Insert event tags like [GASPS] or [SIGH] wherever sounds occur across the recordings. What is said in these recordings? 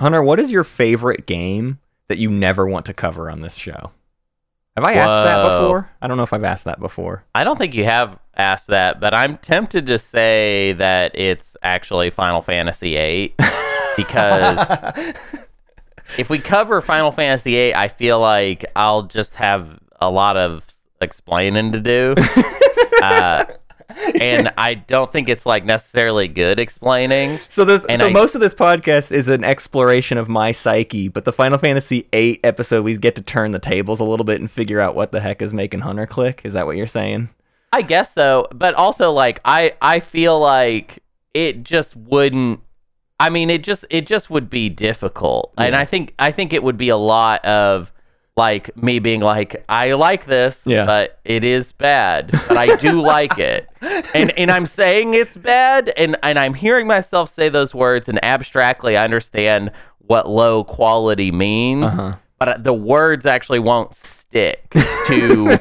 Hunter, what is your favorite game that you never want to cover on this show? Have I asked that before? I don't know if I've asked that before. I don't think you have asked that, but I'm tempted to say that it's actually Final Fantasy VIII [LAUGHS] because if we cover Final Fantasy VIII, I feel like I'll just have a lot of explaining to do. [LAUGHS] uh, and [LAUGHS] I don't think it's like necessarily good explaining. So this, And so I- most of this podcast is an exploration of my psyche, but the Final Fantasy VIII episode, we get to turn the tables a little bit and figure out what the heck is making Hunter click. Is that what you're saying? I guess so, but also like I I feel like it just wouldn't I mean it just it just would be difficult. And I think I think it would be a lot of like me being like I like this, Yeah. but it is bad, but I do [LAUGHS] like it. And and I'm saying it's bad and and I'm hearing myself say those words and abstractly I understand what low quality means, Uh-huh. but the words actually won't stick [LAUGHS] to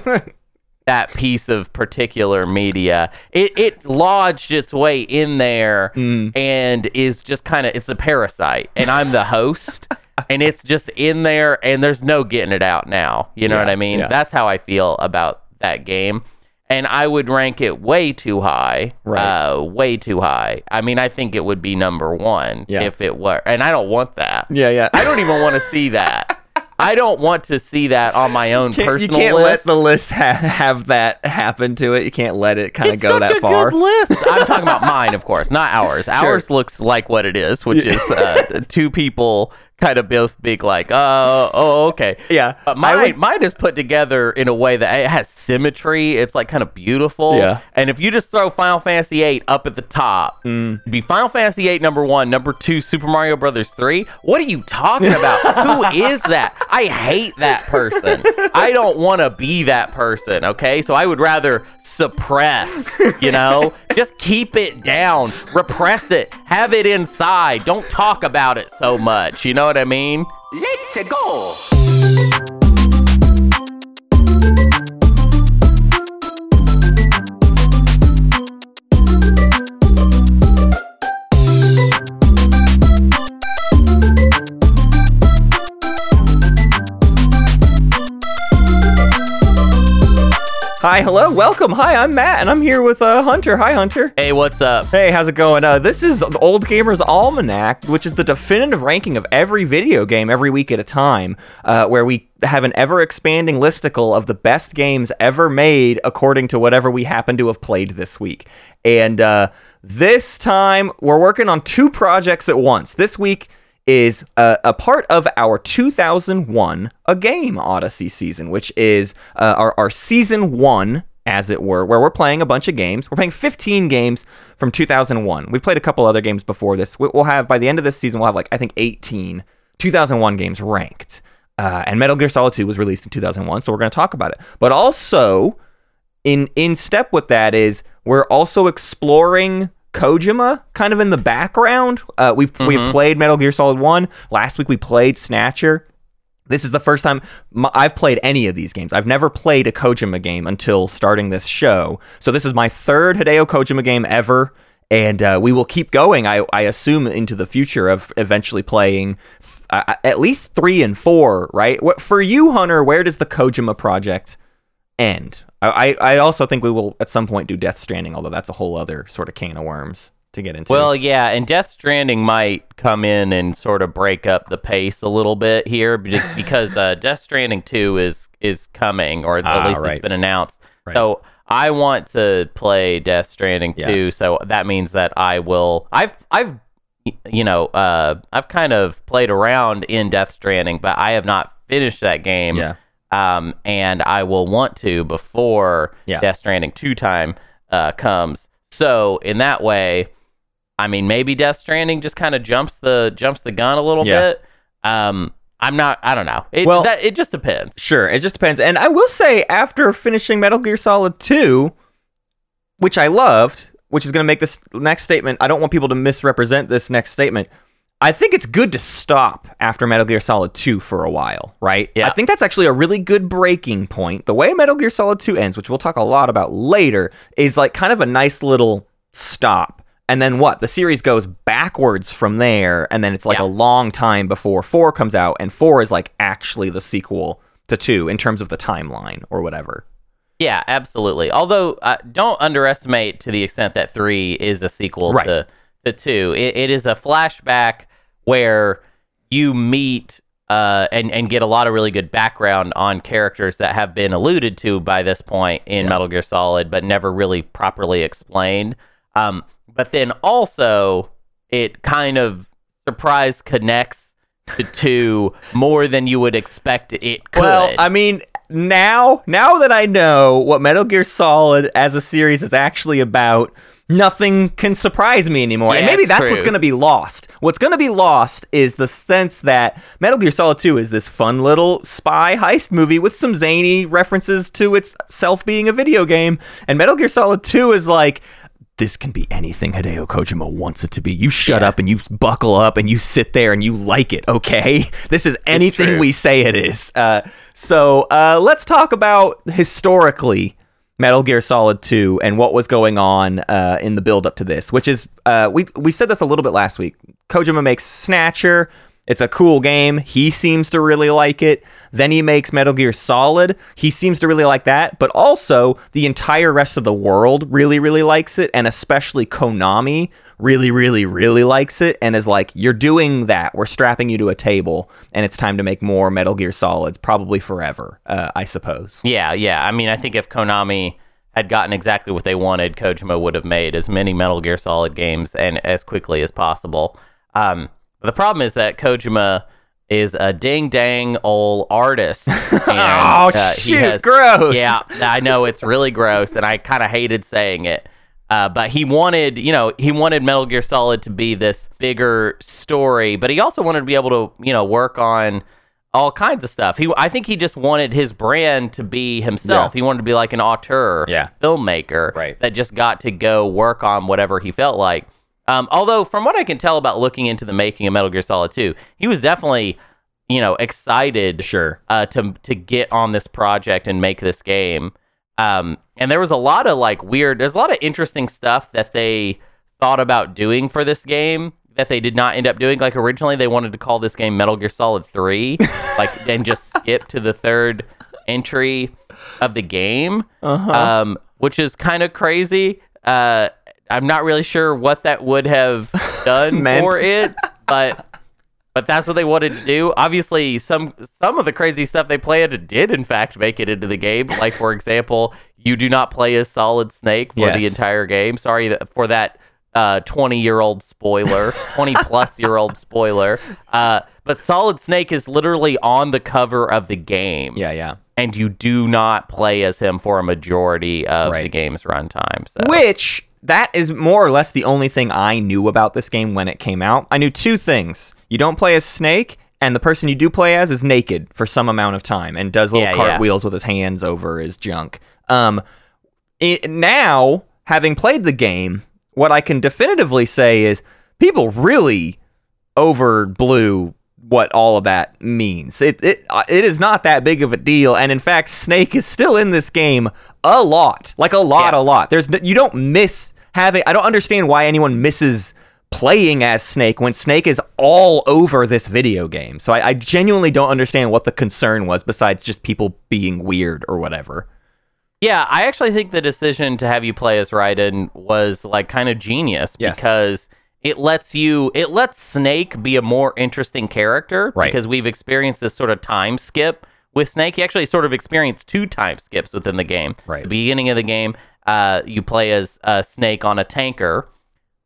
that piece of particular media. It it lodged its way in there Mm. and is just kind of it's a parasite, and I'm the host. And it's just in there, and there's no getting it out now. You know Yeah, what I mean? yeah. That's how I feel about that game. And I would rank it way too high. Right. Uh, way too high. I mean, I think it would be number one Yeah. if it were. And I don't want that. Yeah, yeah. I don't even want to see that. I don't want to see that on my own [LAUGHS] Can't- you personal can't list. let the list ha- have that happen to it. You can't let it kind of it's go such that a far. good list. I'm talking about mine, of course, not ours. [LAUGHS] Ours looks like what it is, which is uh, two people kind of both big, like, uh, oh, okay. [LAUGHS] Yeah, But mine, would- mine is put together in a way that it has symmetry. It's like kind of beautiful. Yeah. And if you just throw Final Fantasy VIII up at the top, Mm. it'd be Final Fantasy VIII number one, number two, Super Mario Brothers three. What are you talking [LAUGHS] about? Who is that? I hate that person. I don't want to be that person. Okay, so I would rather suppress. You know, [LAUGHS] just keep it down, repress it, have it inside. Don't talk about it so much. You know what I mean? Let's go! Hi, hello, welcome. Hi, I'm Matt, and I'm here with uh, Hunter. Hi, Hunter. Hey, what's up? Hey, how's it going? Uh, this is the Old Gamers Almanac, which is the definitive ranking of every video game every week at a time, uh, where we have an ever expanding listicle of the best games ever made according to whatever we happen to have played this week. And uh, this time, we're working on two projects at once. This week, is uh, a part of our 2001 A Game Odyssey season, which is uh, our, our season one, as it were, where we're playing a bunch of games. We're playing 15 games from 2001. We've played a couple other games before this. We- We'll have, by the end of this season, we'll have like, I think, 18 2001 games ranked. Uh, and Metal Gear Solid 2 was released in 2001, so we're going to talk about it. But also, in in step with that is we're also exploring Kojima kind of in the background. Uh, we've we've played Metal Gear Solid One. Last week we played Snatcher. This is the first time I've played any of these games. I've never played a Kojima game until starting this show. So this is my third Hideo Kojima game ever, and uh, we will keep going. I, I assume into the future of eventually playing th- uh, at least three and four. Right? What for you, Hunter? Where does the Kojima project end? I, I also think we will at some point do Death Stranding, although that's a whole other sort of can of worms to get into. Well, yeah, and Death Stranding might come in and sort of break up the pace a little bit here [LAUGHS] because uh, Death Stranding 2 is is coming, or Ah, at least right. it's been announced. Right. So I want to play Death Stranding Yeah. 2, so that means that I will. I've I've you know uh, I've kind of played around in Death Stranding, but I have not finished that game. yeah, um, and I will want to before Yeah. Death Stranding two time uh, comes. So in that way, I mean, maybe Death Stranding just kind of jumps the jumps the gun a little Yeah. bit. Um, I'm not. I don't know. It, Well- that, it just depends. sure. It just depends. And I will say, after finishing Metal Gear Solid Two, which I loved, which is going to make this next statement. I don't want people to misrepresent this next statement. I think it's good to stop after Metal Gear Solid 2 for a while, right? Yeah. I think that's actually a really good breaking point. The way Metal Gear Solid 2 ends, which we'll talk a lot about later, is like kind of a nice little stop and then what? The series goes backwards from there, and then it's like Yeah. a long time before four comes out, and four is like actually the sequel to two in terms of the timeline or whatever. Yeah, absolutely. Although, uh, don't underestimate to the extent that three is a sequel Right. to to two. It, it is a flashback where you meet uh, and and get a lot of really good background on characters that have been alluded to by this point in Metal Gear Solid, but never really properly explained. Um, but then also, it kind of surprise connects to two more than you would expect it could. Well, I mean, now now that I know what Metal Gear Solid as a series is actually about, nothing can surprise me anymore. and maybe that's true. what's going to be lost. What's going to be lost is the sense that Metal Gear Solid 2 is this fun little spy heist movie with some zany references to itself being a video game, and Metal Gear Solid 2 is like this can be anything Hideo Kojima wants it to be. You shut Yeah. up and you buckle up and you sit there and you like it, okay? [LAUGHS] This is anything we say it is. Uh, so uh, let's talk about historically Metal Gear Solid 2 and what was going on uh, in the build up to this, which is uh, we we said this a little bit last week. Kojima makes Snatcher. It's a cool game. He seems to really like it. Then he makes Metal Gear Solid. He seems to really like that, but also the entire rest of the world really really likes it and especially Konami really really really likes it and is like you're doing that. We're strapping you to a table and it's time to make more Metal Gear Solids probably forever, uh, I suppose. Yeah, yeah. I mean, I think if Konami had gotten exactly what they wanted, Kojima would have made as many Metal Gear Solid games and as quickly as possible. Um, the problem is that Kojima is a ding dang old artist. [LAUGHS] And, Oh, uh, shoot, gross. Yeah, I know it's really gross, and I kind of hated saying it. Uh, but he wanted, you know, he wanted Metal Gear Solid to be this bigger story, but he also wanted to be able to, you know, work on all kinds of stuff. He, I think he just wanted his brand to be himself. Yeah. He wanted to be like an auteur, Yeah. filmmaker, Right. that just got to go work on whatever he felt like. Um, although, from what I can tell about looking into the making of Metal Gear Solid 2, he was definitely, you know, excited Sure. uh, to to get on this project and make this game. Um, and there was a lot of like weird. There's a lot of interesting stuff that they thought about doing for this game that they did not end up doing. Like originally, they wanted to call this game Metal Gear Solid Three, [LAUGHS] like and just skip to the third entry of the game, Uh-huh. um, which is kind of crazy. Uh, I'm not really sure what that would have [LAUGHS] done for it, but but that's what they wanted to do. Obviously, some some of the crazy stuff they planned did in fact make it into the game. Like for example, you do not play as Solid Snake for the entire game. Sorry for that uh, 20 year old spoiler, [LAUGHS] 20 plus year old spoiler. Uh, but Solid Snake is literally on the cover of the game, Yeah, yeah. and you do not play as him for a majority of the game's runtime. So Which that is more or less the only thing I knew about this game when it came out. I knew two things. You don't play as Snake, and the person you do play as is naked for some amount of time and does little Yeah, yeah. cartwheels with his hands over his junk. Um it, now, having played the game, what I can definitively say is people really overblew what all of that means. It it uh, it is not that big of a deal, and in fact, Snake is still in this game a lot, like a lot, Yeah. a lot. There's you don't miss having. I don't understand why anyone misses playing as Snake when Snake is all over this video game. So I, I genuinely don't understand what the concern was, besides just people being weird or whatever. Yeah, I actually think the decision to have you play as Raiden was like kind of genius Yes. because it lets you it lets Snake be a more interesting character Right. because we've experienced this sort of time skip with Snake. You actually sort of experienced two time skips within the game. Right. The beginning of the game, uh, you play as uh, Snake on a tanker.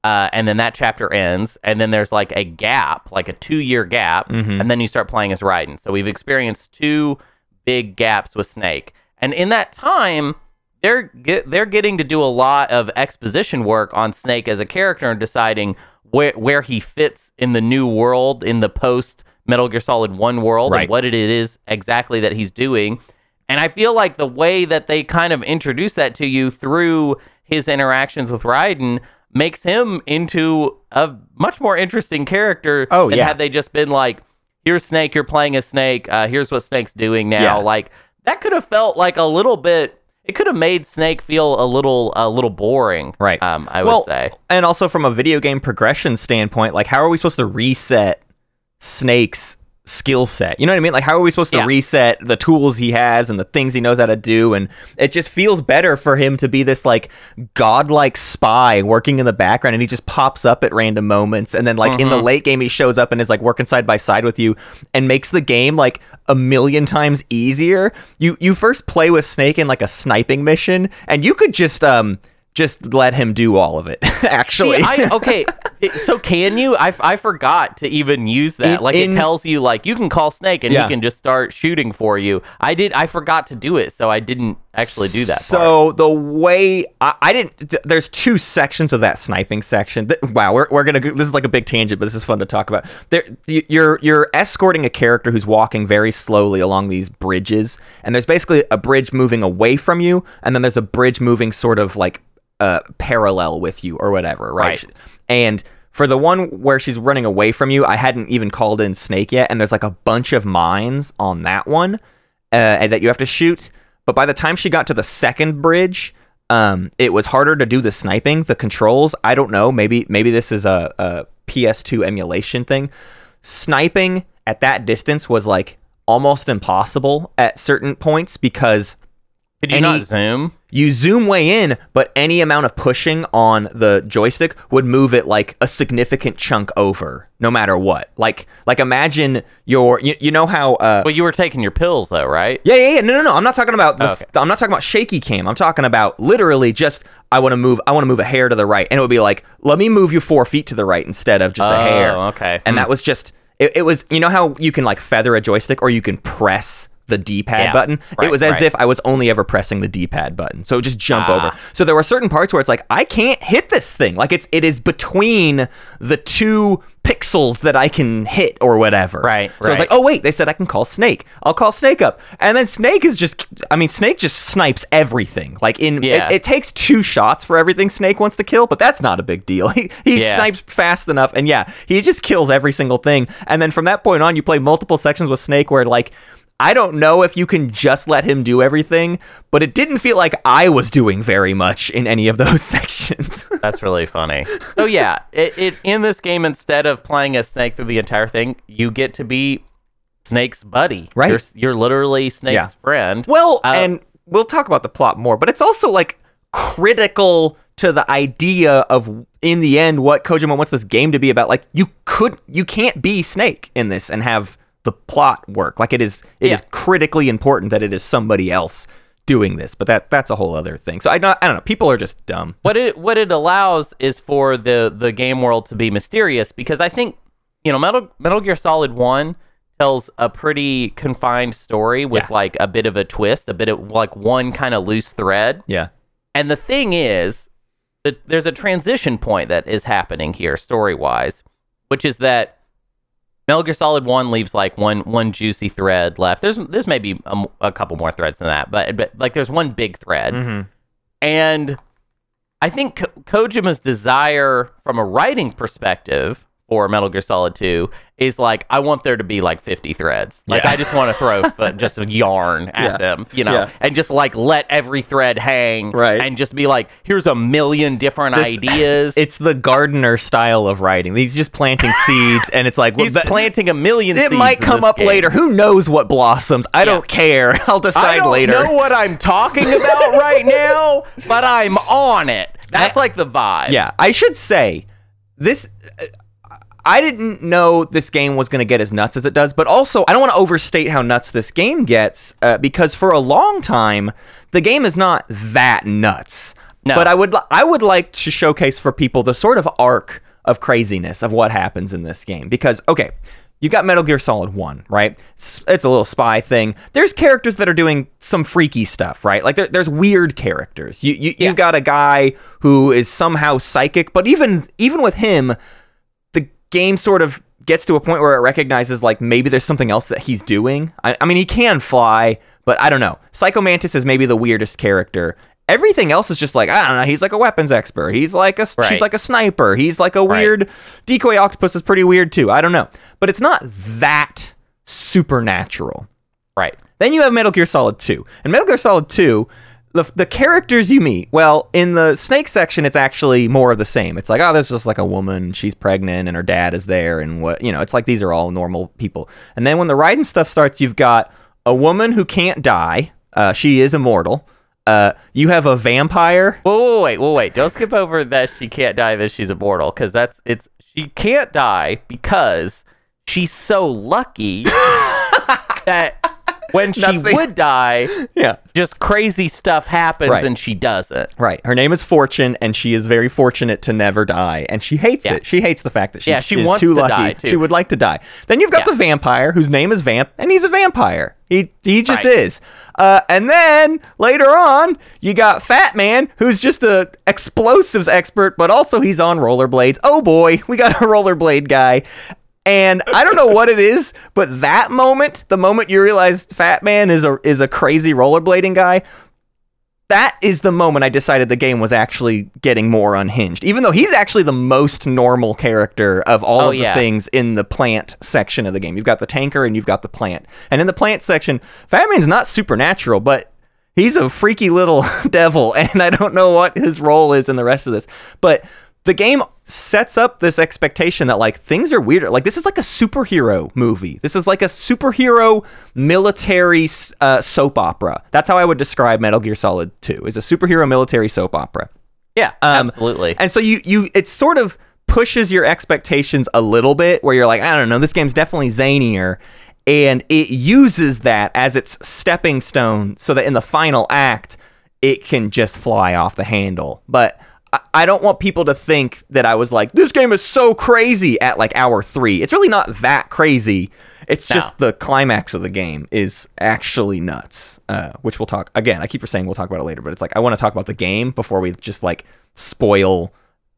Uh, and then that chapter ends, and then there's like a gap, like a two year gap, Mhm. and then you start playing as Raiden. So we've experienced two big gaps with Snake, and in that time, they're get, they're getting to do a lot of exposition work on Snake as a character and deciding where where he fits in the new world in the post Metal Gear Solid One world Right. and what it is exactly that he's doing. And I feel like the way that they kind of introduce that to you through his interactions with Raiden makes him into a much more interesting character Oh, than yeah. had they just been like, here's Snake, you're playing a Snake, uh, here's what Snake's doing now. Yeah. Like, that could have felt like a little bit, it could have made Snake feel a little a little boring. Right. Um, I well, would say. and also from a video game progression standpoint, like how are we supposed to reset Snake's skill set? You know what I mean? Like how are we supposed to Yeah. reset the tools he has and the things he knows how to do? And it just feels better for him to be this like godlike spy working in the background, and he just pops up at random moments, and then like in the Mm-hmm. late game he shows up and is like working side by side with you, and makes the game like a million times easier. You you first play with Snake in like a sniping mission, and you could just um just let him do all of it. [LAUGHS] Actually, See, I, okay, [LAUGHS] so can you? I, I forgot to even use that. In- like in- it tells you like you can call Snake and Yeah. he can just start shooting for you. I did. I forgot to do it, so I didn't actually do that. part. So the way I, I didn't, there's two sections of that sniping section. Th- wow, we're, we're gonna. go- This is like a big tangent, but this is fun to talk about. There, you're you're escorting a character who's walking very slowly along these bridges, and there's basically a bridge moving away from you, and then there's a bridge moving sort of like uh, parallel with you or whatever, right? Right. And for the one where she's running away from you, I hadn't even called in Snake yet, and there's like a bunch of mines on that one uh, that you have to shoot. But by the time she got to the second bridge, um, it was harder to do the sniping. The controls, I don't know. Maybe maybe this is a, a PS2 emulation thing. Sniping at that distance was like almost impossible at certain points because could you any- not zoom? you zoom way in, but any amount of pushing on the joystick would move it like a significant chunk over, no matter what. Like, like imagine your, you, you know how, uh, Well, you were taking your pills though, right? yeah, yeah, yeah, no, no, no. I'm not talking about, the, Oh, okay. I'm not talking about shaky cam. I'm talking about literally just, I want to move, I want to move a hair to the right, and it would be like, let me move you four feet to the right instead of just a Oh, hair. okay. And Hmm. that was just, it, it was, you know how you can like feather a joystick or you can press the D-pad Yeah, button. it was as right. if I was only ever pressing the D-pad button, so it would just jump Ah. over. So there were certain parts where it's like I can't hit this thing. Like it's it is between the two pixels that I can hit or whatever. Right, So I was like, oh wait, they said I can call Snake. I'll call Snake up, and then Snake is just. I mean, Snake just snipes everything. Like in Yeah. it, it takes two shots for everything Snake wants to kill, but that's not a big deal. [LAUGHS] He, he Yeah. snipes fast enough, and yeah, he just kills every single thing. And then from that point on, you play multiple sections with Snake where like. I don't know if you can just let him do everything, but it didn't feel like I was doing very much in any of those [LAUGHS] sections. That's really funny. [LAUGHS] So yeah, it, it in this game instead of playing as Snake through the entire thing, you get to be Snake's buddy. Right. You're, you're literally Snake's Yeah. friend. Well, Uh, and we'll talk about the plot more, but it's also like critical to the idea of in the end what Kojima wants this game to be about. Like you could you can't be Snake in this and have the plot work. Like it is it is Yeah. critically important that it is somebody else doing this. But that that's a whole other thing. So I not, I don't know, people are just dumb. what it what it allows is for the the game world to be mysterious because I think you know Metal Metal Gear Solid One tells a pretty confined story with Yeah. like a bit of a twist, a bit of like one kind of loose thread. Yeah. And the thing is that there's a transition point that is happening here story wise, which is that Metal Gear Solid One leaves like one one juicy thread left. There's there's maybe a couple more threads than that, but but like there's one big thread, Mm-hmm. and I think Ko- Kojima's desire from a writing perspective for Metal Gear Solid 2 is like I want there to be like 50 threads. Like Yeah. I just want to throw [LAUGHS] uh, just yarn at Yeah. them, you know, Yeah. and just like let every thread hang Right. and just be like here's a million different This- ideas. [LAUGHS] It's the gardener style of writing. He's just planting [LAUGHS] seeds and it's like well, He's that- planting a million it might come up game. later. Who knows what blossoms? I don't care. I'll decide later. I don't later. know what I'm talking about right now, but I'm on it. That's like the vibe. Yeah, I should say this. I didn't know this game was going to get as nuts as it does, but also I don't want to overstate how nuts this game gets uh, because for a long time the game is not that nuts. No. But I would li- I would like to showcase for people the sort of arc of craziness of what happens in this game because okay, you got Metal Gear Solid 1, right? It's a little spy thing. There's characters that are doing some freaky stuff, right? Like there, there's weird characters. You you Yeah. you've got a guy who is somehow psychic, but even even with him, game sort of gets to a point where it recognizes like maybe there's something else that he's doing. I, I mean, he can fly, but I don't know. Psycho Mantis is maybe the weirdest character. Everything else is just like I don't know. He's like a weapons expert. He's like a right. she's like a sniper. He's like a Right. weird decoy octopus is pretty weird too. I don't know, but it's not that supernatural. Right. Then you have Metal Gear Solid 2. And Metal Gear Solid 2, the the characters you meet. Well, in the snake section, it's actually more of the same. It's like, oh, there's just like a woman, she's pregnant, and her dad is there, and what you know. It's like these are all normal people. And then when the Raiden stuff starts, you've got a woman who can't die. Uh, she is immortal. Uh, you have a vampire. Whoa, whoa, wait, whoa, wait! Don't skip over that she can't die. That she's immortal because that's it's she can't die because she's so lucky [LAUGHS] that when she Nothing. would die, [LAUGHS] Yeah. just crazy stuff happens Right. and she doesn't. Right. Her name is Fortune, and she is very fortunate to never die, and she hates Yeah. it. She hates the fact that she, Yeah, she is wants too to lucky. die, too. She would like to die. Then you've got Yeah. the vampire, whose name is Vamp, and he's a vampire. He he just Right. is. Uh, and then later on, you got Fat Man, who's just a explosives expert, but also he's on rollerblades. Oh boy, we got a [LAUGHS] rollerblade guy. And I don't know what it is, but that moment, the moment you realize Fat Man is a is a crazy rollerblading guy, that is the moment I decided the game was actually getting more unhinged. Even though he's actually the most normal character of all Oh, of the yeah. things in the plant section of the game. You've got the tanker and you've got the plant. And in the plant section, Fat Man's not supernatural, but he's a freaky little [LAUGHS] devil, and I don't know what his role is in the rest of this. But the game sets up this expectation that like things are weirder. Like this is like a superhero movie. This is like a superhero military uh, soap opera. That's how I would describe Metal Gear Solid 2. Is a superhero military soap opera. Yeah, Um, absolutely. And so you you it sort of pushes your expectations a little bit where you're like, I don't know, this game's definitely zanier. And it uses that as its stepping stone so that in the final act it can just fly off the handle. But I- don't want people to think that I was like, this game is so crazy at like hour three. It's really not that crazy. It's No. just the climax of the game is actually nuts, uh, which we'll talk again. I keep saying we'll talk about it later, but it's like I want to talk about the game before we just like spoil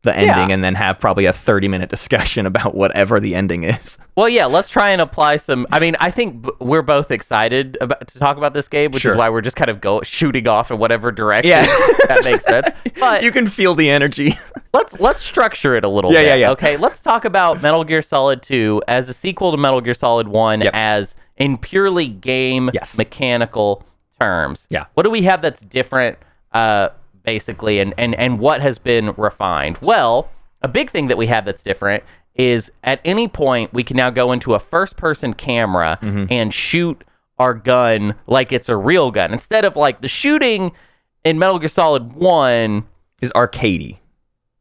the ending Yeah. and then have probably a 30 minute discussion [LAUGHS] about whatever the ending is. Well, yeah, let's try and apply some. I mean, I think b- we're both excited about, to talk about this game, which Sure. is why we're just kind of go shooting off in whatever direction Yeah. that makes sense. [LAUGHS] But you can feel the energy. [LAUGHS] let's let's structure it a little Yeah, bit. yeah, yeah. Okay, let's talk about Metal Gear Solid 2 as a sequel to Metal Gear Solid 1 Yep. as in purely game Yes. mechanical terms. Yeah. What do we have that's different uh basically and and and what has been refined? Well, a big thing that we have that's different is at any point we can now go into a first person camera Mm-hmm. and shoot our gun like it's a real gun instead of like the shooting in Metal Gear Solid 1 is arcadey.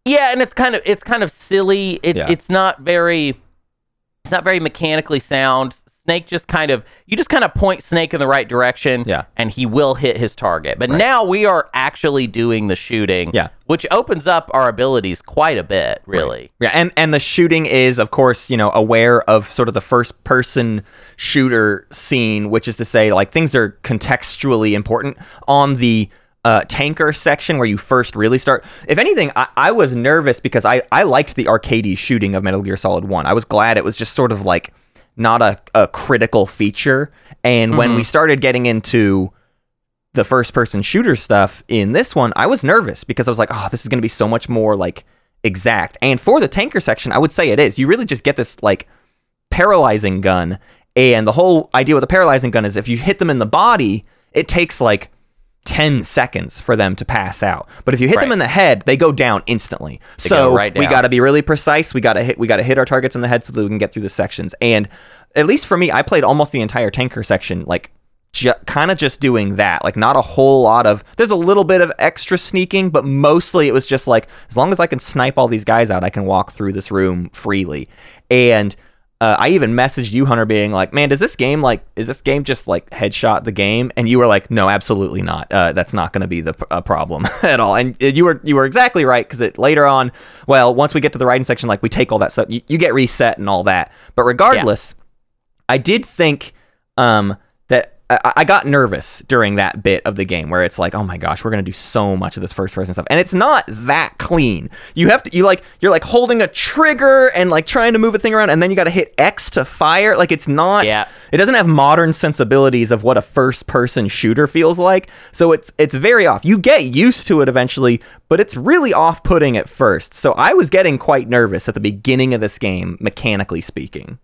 yeah, and it's kind of it's kind of silly. It, Yeah. It's not very it's not very mechanically sound. Snake just kind of you just kind of point Snake in the right direction, Yeah. and he will hit his target. But now we are actually doing the shooting, Yeah. which opens up our abilities quite a bit, really. Yeah, and and the shooting is, of course, you know, aware of sort of the first person shooter scene, which is to say, like things are contextually important on the uh, tanker section where you first really start. If anything, I, I was nervous because I I liked the arcadey shooting of Metal Gear Solid One. I was glad it was just sort of like not a, a critical feature. And when we mm-hmm. started getting into the first person shooter stuff in this one, I was nervous because I was like, oh, this is going to be so much more like exact. And for the tanker section, I would say it is. You really just get this like paralyzing gun. And the whole idea with the paralyzing gun is if you hit them in the body, it takes like 10 seconds for them to pass out. But if you hit them in the head, they go down instantly. They so go right we got to be really precise. We got to hit we got to hit our targets in the head so that we can get through the sections. And at least for me, I played almost the entire tanker section like ju- kind of just doing that. Like not a whole lot of there's a little bit of extra sneaking, but mostly it was just like as long as I can snipe all these guys out, I can walk through this room freely. And uh, I even messaged you, Hunter, being like, "Man, does this game like is this game just like headshot the game?" And you were like, "No, absolutely not. Uh, that's not going to be the p- a problem [LAUGHS] at all." And uh, you were you were exactly right because it later on, well, once we get to the Raiden section, like we take all that stuff, you, you get reset and all that. But regardless, I did think um, I, I got nervous during that bit of the game where it's like, oh my gosh, we're gonna do so much of this first person stuff, and it's not that clean. You have to, you like, you're like holding a trigger and like trying to move a thing around, and then you got to hit X to fire. Like it's not. Yeah. It doesn't have modern sensibilities of what a first person shooter feels like. So it's it's very off. You get used to it eventually, but it's really off putting at first. So I was getting quite nervous at the beginning of this game, mechanically speaking.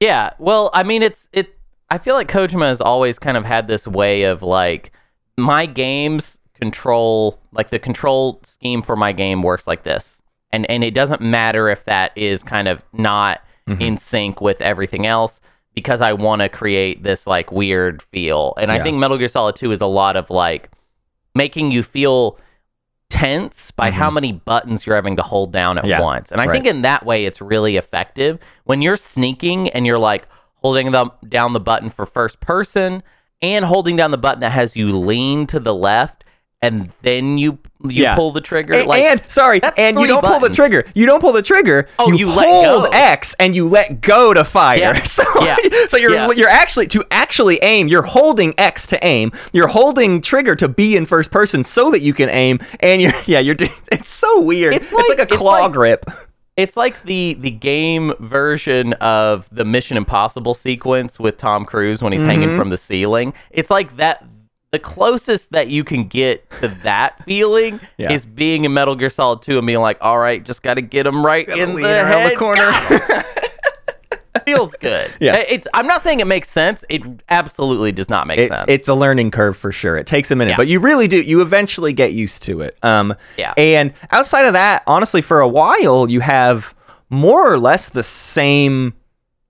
Yeah, well, I mean, it's it. I feel like Kojima has always kind of had this way of like my games control like the control scheme for my game works like this. And and it doesn't matter if that is kind of not in sync with everything else because I want to create this like weird feel. And I think Metal Gear Solid 2 is a lot of like making you feel tense by how many buttons you're having to hold down at Mm-hmm. Yeah, once. And I right. think in that way it's really effective. When you're sneaking and you're like holding the, down the button for first person and holding down the button that has you lean to the left and then you you Yeah. pull the trigger And, like and sorry, and you don't pull the trigger. You don't pull the trigger. Oh, you let hold. X and you let go to fire. Yeah. [LAUGHS] So, Yeah. [LAUGHS] so you're Yeah. you're actually to actually aim. You're holding X to aim. You're holding trigger to be in first person so that you can aim. And you're [LAUGHS] yeah, you're. It's so weird. It's It's like, like- a claw like- grip. It's like the the game version of the Mission Impossible sequence with Tom Cruise when he's hanging Mm-hmm. from the ceiling. It's like that. The closest that you can get to that [LAUGHS] feeling Yeah. is being in Metal Gear Solid 2 and being like, "All right, just got to get him right in the head." the corner. [LAUGHS] feels good. [LAUGHS] Yeah. It's. I'm not saying it makes sense. It absolutely does not make sense. it's a learning curve for sure. It takes a minute, Yeah. but you really do. You eventually get used to it. Um, Yeah. And outside of that, honestly, for a while, you have more or less the same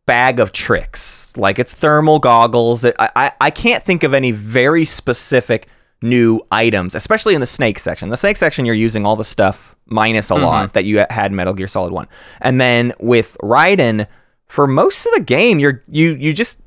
bag of tricks. Like it's thermal goggles. It, I, I I can't think of any very specific new items, especially in the snake section. The snake section, you're using all the stuff minus a lot that you had in Metal Gear Solid One, and then with Raiden, for most of the game, you're you you just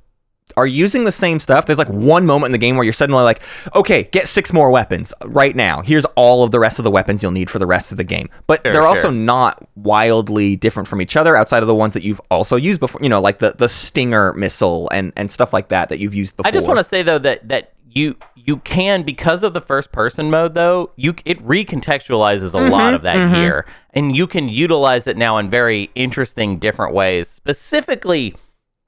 are using the same stuff. There's like one moment in the game where you're suddenly like, okay, get six more weapons uh, right now. Here's all of the rest of the weapons you'll need for the rest of the game. But Sure, they're also not wildly different from each other outside of the ones that you've also used before. You know, like the the Stinger missile and and stuff like that that you've used before. I just want to say though that that you you can because of the first person mode though you it recontextualizes a lot of that here and you can utilize it now in very interesting different ways. Specifically,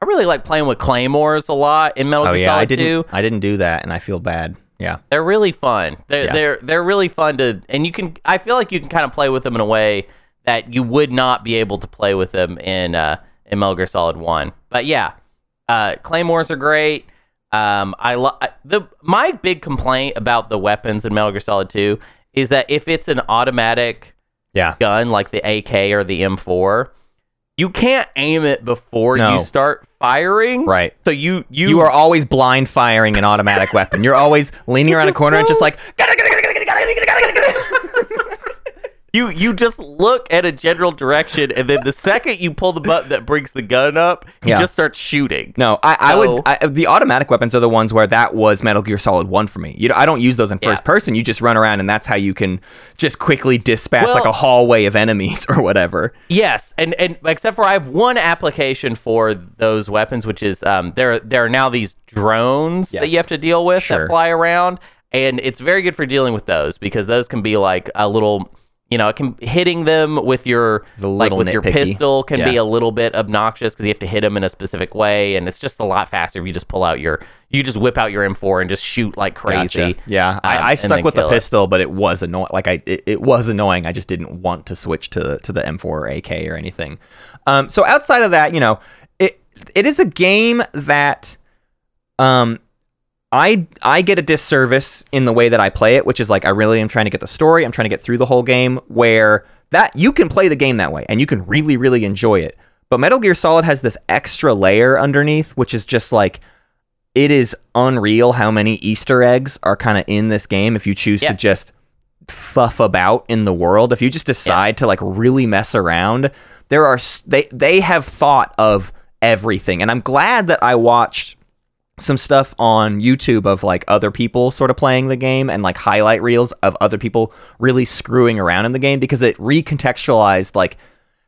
I really like playing with claymores a lot in Metal Oh Gear yeah, I Solid didn't 2. I didn't do that, and I feel bad. Yeah. They're really fun. They're Yeah. they're they're really fun to and you can I feel like you can kind of play with them in a way that you would not be able to play with them in uh in Metal Gear Solid 1. But yeah, uh claymores are great. Um I lo- I- the my big complaint about the weapons in Metal Gear Solid 2 is that if it's an automatic Yeah. gun like the AK or the M4, you can't aim it before No. you start firing. Right. So you you, You are always blind firing an automatic weapon. You're always leaning around a corner and just like "Gotta, gotta, gotta, gotta, gotta, gotta, gotta, gotta." You you just look at a general direction, and then the second you pull the button that brings the gun up, you Yeah. just start shooting. No, I, I So- would. I, the automatic weapons are the ones where that was Metal Gear Solid One for me. You know, I don't use those in Yeah. first person. You just run around, and that's how you can just quickly dispatch Well- like a hallway of enemies [LAUGHS] or whatever. Yes, and and except for I have one application for those weapons, which is um there there are now these drones that you have to deal with Sure. that fly around, and it's very good for dealing with those because those can be like a little. You know, it can hitting them with your like with your pistol can be a little bit obnoxious because you have to hit them in a specific way, and it's just a lot faster if you just pull out your you just whip out your M4 and just shoot like crazy. Gotcha. Yeah, um, I, I stuck with the it. pistol, but it was annoying. Like I, it, it was annoying. I just didn't want to switch to to the M4 or AK or anything. Um, so outside of that, you know, it it is a game that, um, I I get a disservice in the way that I play it, which is like I really am trying to get the story. I'm trying to get through the whole game. Where that you can play the game that way and you can really really enjoy it. But Metal Gear Solid has this extra layer underneath, which is just like it is unreal how many Easter eggs are kind of in this game if you choose Yeah. to just fuff about in the world. If you just decide to like really mess around, there are they they have thought of everything. And I'm glad that I watched some stuff on YouTube of like other people sort of playing the game and like highlight reels of other people really screwing around in the game because it recontextualized like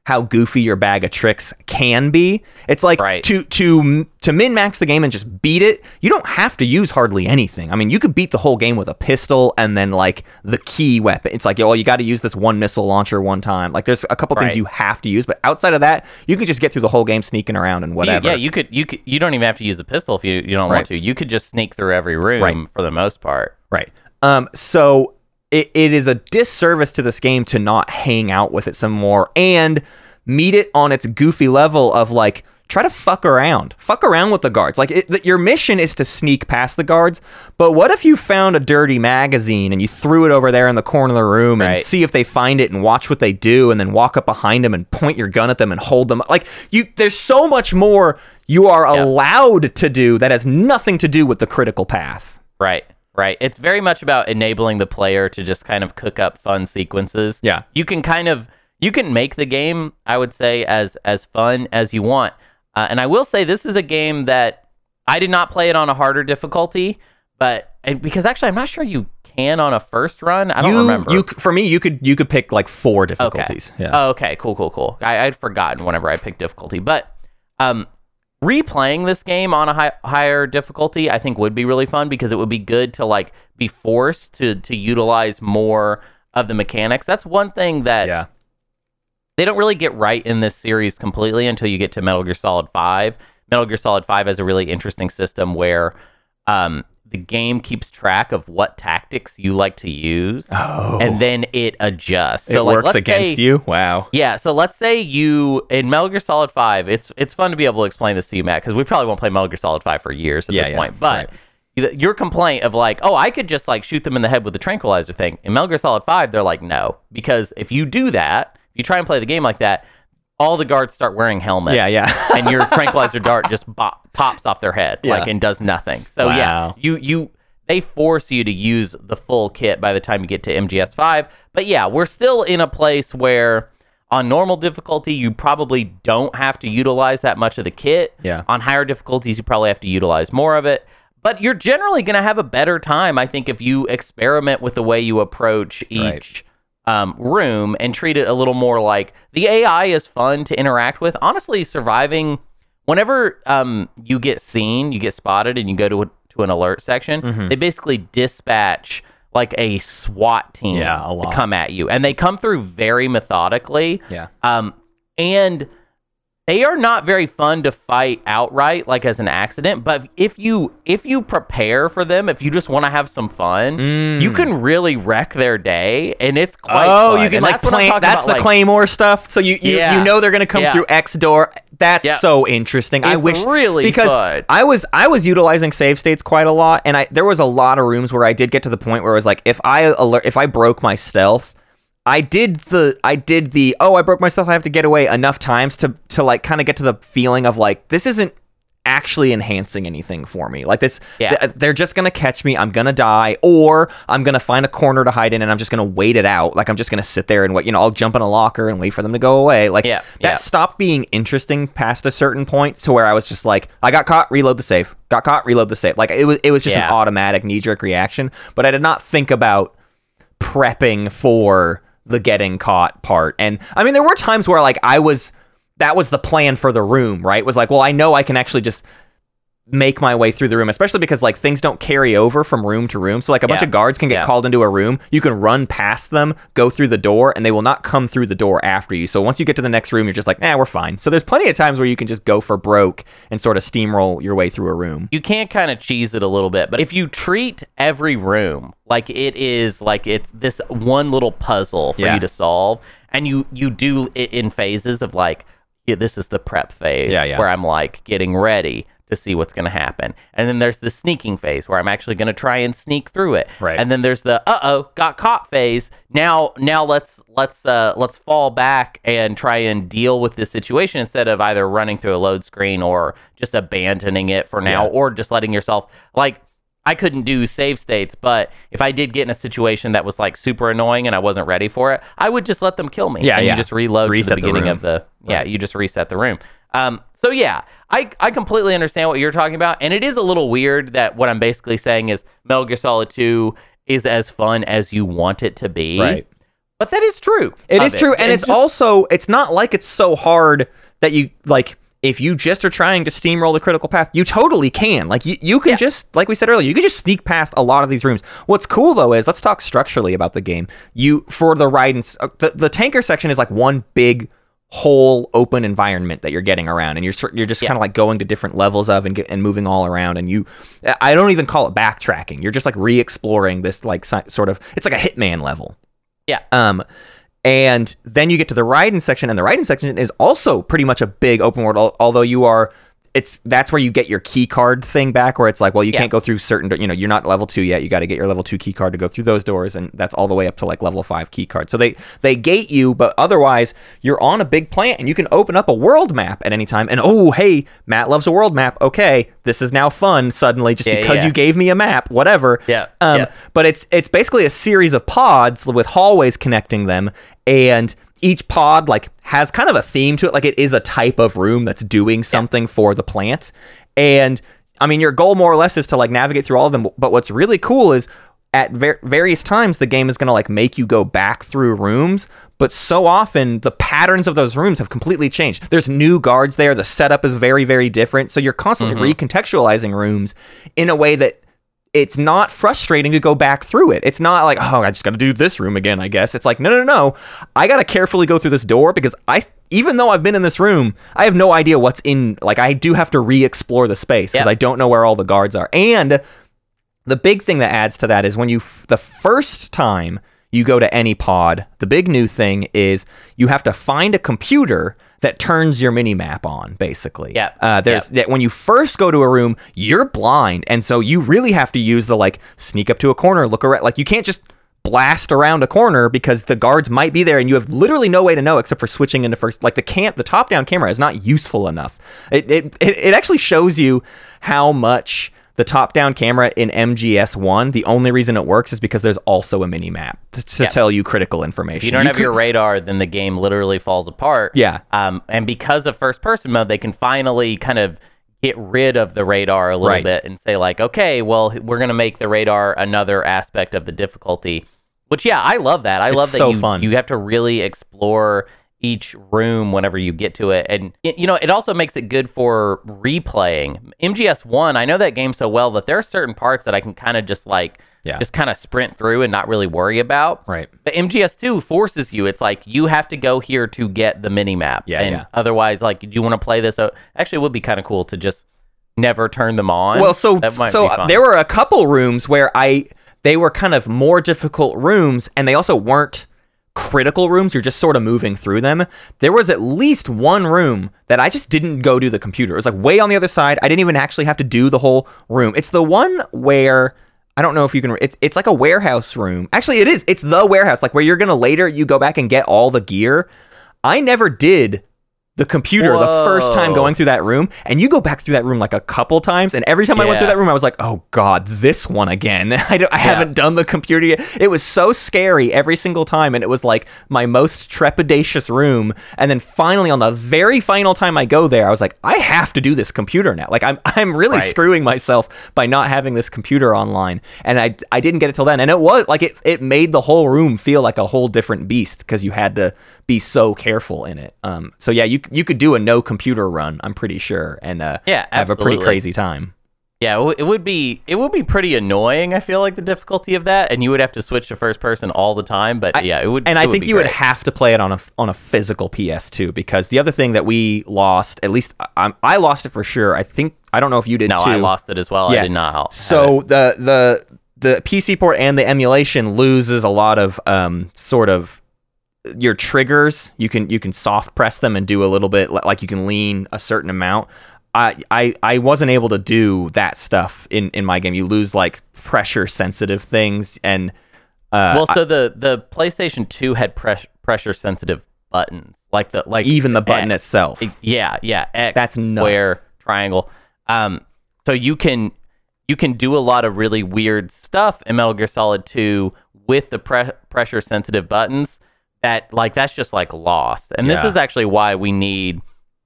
how goofy your bag of tricks can be. It's like Right. to to to min max the game and just beat it. You don't have to use hardly anything. I mean, you could beat the whole game with a pistol and then like the key weapon. It's like, oh, you got to use this one missile launcher one time. Like, there's a couple Right. things you have to use, but outside of that, you can just get through the whole game sneaking around and You- whatever. yeah, you could you could you don't even have to use the pistol if you, you don't Right. want to. You could just sneak through every room for the most part. Right. Um, so it, it is a disservice to this game to not hang out with it some more and meet it on its goofy level of like try to fuck around. Fuck around with the guards. Like it, that your mission is to sneak past the guards, but what if you found a dirty magazine and you threw it over there in the corner of the room and see if they find it and watch what they do and then walk up behind them and point your gun at them and hold them like you there's so much more you are Yeah. allowed to do that has nothing to do with the critical path. Right, right. It's very much about enabling the player to just kind of cook up fun sequences. Yeah. you can kind of you can make the game. I would say as as fun as you want. Uh, and I will say this is a game that I did not play it on a harder difficulty, but and because actually I'm not sure you can on a first run. I don't you, remember. You for me, you could you could pick like four difficulties. Okay. Yeah. Oh, okay. Cool. Cool. Cool. I, I'd forgotten whenever I picked difficulty, but um, replaying this game on a high, higher difficulty, I think would be really fun because it would be good to like be forced to to utilize more of the mechanics. That's one thing that yeah. they don't really get right in this series completely until you get to Metal Gear Solid 5. Metal Gear Solid 5 has a really interesting system where um, the game keeps track of what tactics you like to use, Oh. and then it adjusts. it So, like, works against say- you. Wow. Yeah, so let's say you in Metal Gear Solid 5, it's it's fun to be able to explain this to you, Matt, because we probably won't play Metal Gear Solid 5 for years at Yeah, this yeah, point. But right. your complaint of like, oh, I could just like shoot them in the head with the tranquilizer thing. In Metal Gear Solid 5, they're like, no. Because if you do that, if you try and play the game like that, all the guards start wearing helmets. Yeah, yeah. [LAUGHS] and your tranquilizer dart just bop, pops off their head, like and does nothing. So yeah, you you they force you to use the full kit by the time you get to MGS five. But yeah, we're still in a place where on normal difficulty you probably don't have to utilize that much of the kit. Yeah. On higher difficulties you probably have to utilize more of it. But you're generally going to have a better time, I think, if you experiment with the way you approach Right. Um, room and treat it a little more like the AI is fun to interact with. Honestly, surviving whenever um, you get seen, you get spotted, and you go to a, to an alert section, Mm-hmm. they basically dispatch like a SWAT team Yeah, a to come at you, and they come through very methodically. Yeah. Um, and they are not very fun to fight outright, like as an accident. But if you if you prepare for them, if you just want to have some fun, you can really wreck their day, and it's quite. Mm. Oh, fun. you can And like that's claim. That's about, the like, claymore stuff. So you you, Yeah. you know they're gonna come Yeah. through X door. That's so interesting. I wish really because fun. I was I was utilizing save states quite a lot, and I there was a lot of rooms where I did get to the point where it was like if I alert if I broke my stealth. I did the I did the oh I broke myself I have to get away enough times to to like kind of get to the feeling of like this isn't actually enhancing anything for me. Like this Yeah. th- uh, they're just gonna catch me i'm gonna die or i'm gonna find a corner to hide in and i'm just gonna wait it out. Like i'm just gonna sit there and wait you know i'll jump in a locker and wait for them to go away. Like Yeah, that yeah. stopped being interesting past a certain point to where i was just like i got caught reload the safe. Got caught reload the safe. Like it was it was just an automatic knee-jerk reaction but i did not think about prepping for the getting caught part. And I mean, there were times where like I was, that was the plan for the room, right? Was like, well, I know I can actually just make my way through the room, especially because like things don't carry over from room to room. So like a bunch Yeah. of guards can get Yeah. called into a room. You can run past them, go through the door, and they will not come through the door after you. So once you get to the next room, you're just like, nah, we're fine. So there's plenty of times where you can just go for broke and sort of steamroll your way through a room. you can kind of cheese it a little bit, but if you treat every room like it is like it's this one little puzzle for Yeah. you to solve, and you you do it in phases of like, yeah, this is the prep phase Yeah, yeah. where I'm like getting ready to see what's going to happen, and then there's the sneaking phase where I'm actually going to try and sneak through it, Right. and then there's the uh oh got caught phase. Now now let's let's uh let's fall back and try and deal with this situation instead of either running through a load screen or just abandoning it for now Yeah. or just letting yourself like I couldn't do save states, but if I did get in a situation that was like super annoying and I wasn't ready for it, I would just let them kill me. Yeah, and yeah. you just reload Reset to the the beginning room. of the yeah, you just reset the room. Um, so yeah, I I completely understand what you're talking about, and it is a little weird that what I'm basically saying is Metal Gear Solid 2 is as fun as you want it to be. Right. But that is true. It true, and it's just- also it's not like it's so hard that you like. If you just are trying to steamroll the critical path, you totally can. Like you, you can just like we said earlier, you can just sneak past a lot of these rooms. What's cool though is let's talk structurally about the game. You for the ride and uh, the the tanker section is like one big whole open environment that you're getting around and you're you're just Yeah. kind of like going to different levels of and get, and moving all around and you I don't even call it backtracking. You're just like re-exploring this like sort of it's like a hitman level. Yeah. Um And then you get to the Raiden section, and the Raiden section is also pretty much a big open world. al- Although you are, it's that's where you get your key card thing back, where it's like, well, you Yeah. can't go through certain, do- you know, you're not level two yet. You got to get your level two key card to go through those doors, and that's all the way up to like level five key card. So they they gate you, but otherwise you're on a big plant, and you can open up a world map at any time. And oh, hey, Matt loves a world map. Okay, this is now fun suddenly just Yeah, because yeah. you gave me a map, whatever. Yeah, Um, yeah. but it's it's basically a series of pods with hallways connecting them and each pod like has kind of a theme to it. Like it is a type of room that's doing something for the plant. And i mean your goal more or less is to like navigate through all of them. But what's really cool is at ver- various times the game is going to like make you go back through rooms. But so often the patterns of those rooms have completely changed. There's new guards there. The setup is very very different. So you're constantly mm-hmm. recontextualizing rooms in a way that it's not frustrating to go back through it. It's not like, oh, I just got to do this room again, I guess. It's like, no, no, no. I got to carefully go through this door because I, even though I've been in this room, I have no idea what's in, like, I do have to re explore the space because Yeah. I don't know where all the guards are. And the big thing that adds to that is when you, f- the first time you go to any pod, the big new thing is you have to find a computer that turns your mini map on, basically. Yeah. Uh, there's Yeah. that when you first go to a room, you're blind, and so you really have to use the like sneak up to a corner, look around. Like you can't just blast around a corner because the guards might be there, and you have literally no way to know except for switching into first. Like the camp, the top down camera is not useful enough. It it, it actually shows you how much. The top-down camera in MGS One, the only reason it works is because there's also a mini map to, to Yeah. tell you critical information. If you don't have could- your radar, then the game literally falls apart. Yeah. Um, and because of first person mode, they can finally kind of get rid of the radar a little Right. bit and say like, okay, well, we're gonna make the radar another aspect of the difficulty. Which yeah, I love that. I It's love that so you fun. you have to really explore each room whenever you get to it and you know it also makes it good for replaying mgs1 i know that game so well that there are certain parts that i can kind of just like Yeah. just kind of sprint through and not really worry about Right. but MGS2 forces you. It's like you have to go here to get the mini map. Yeah, and yeah. Otherwise, like, do you want to play this? So actually, it would be kind of cool to just never turn them on. Well, so so there were a couple rooms where I they were kind of more difficult rooms, and they also weren't critical rooms. You're just sort of moving through them. There was at least one room that I just didn't go to the computer. It was like way on the other side. I didn't even actually have to do the whole room. It's the one where. I don't know if you can. It, it's like a warehouse room. Actually, it is. It's the warehouse, like where you're gonna later you go back and get all the gear. I never did the computer the first time going through that room, and you go back through that room like a couple times, and every time I went through that room, I was like, "Oh God, this one again." [LAUGHS] I don't, I haven't done the computer yet. It was so scary every single time, and it was like my most trepidatious room. And then finally, on the very final time I go there, I was like, "I have to do this computer now." Like I'm, [LAUGHS] I'm really Right. screwing myself by not having this computer online, and I, I didn't get it till then, and it was like it, it made the whole room feel like a whole different beast because you had to be so careful in it. Um, so yeah, you you could do a no computer run, I'm pretty sure, and uh, Yeah, have a pretty crazy time. yeah, it, would be it would be pretty annoying. I feel like the difficulty of that, and you would have to switch to first person all the time. But yeah, it would. and it I would think you would have to play it on a on a physical PS2 because the other thing that we lost, at least I, I lost it for sure. I think I don't know if you did No, too. I lost it as well. I did not. So the the the PC port and the emulation loses a lot of um sort of your triggers. You can you can soft press them and do a little bit like you can lean a certain amount. I I I wasn't able to do that stuff in in my game. You lose like pressure sensitive things and uh well, so the the PlayStation 2 had press, pressure sensitive buttons, like the like even the button X. itself. Yeah, yeah. X, That's nuts. square, triangle. Um, so you can you can do a lot of really weird stuff in Metal Gear Solid 2 with the pre- pressure sensitive buttons. That like that's just like lost. And Yeah. this is actually why we need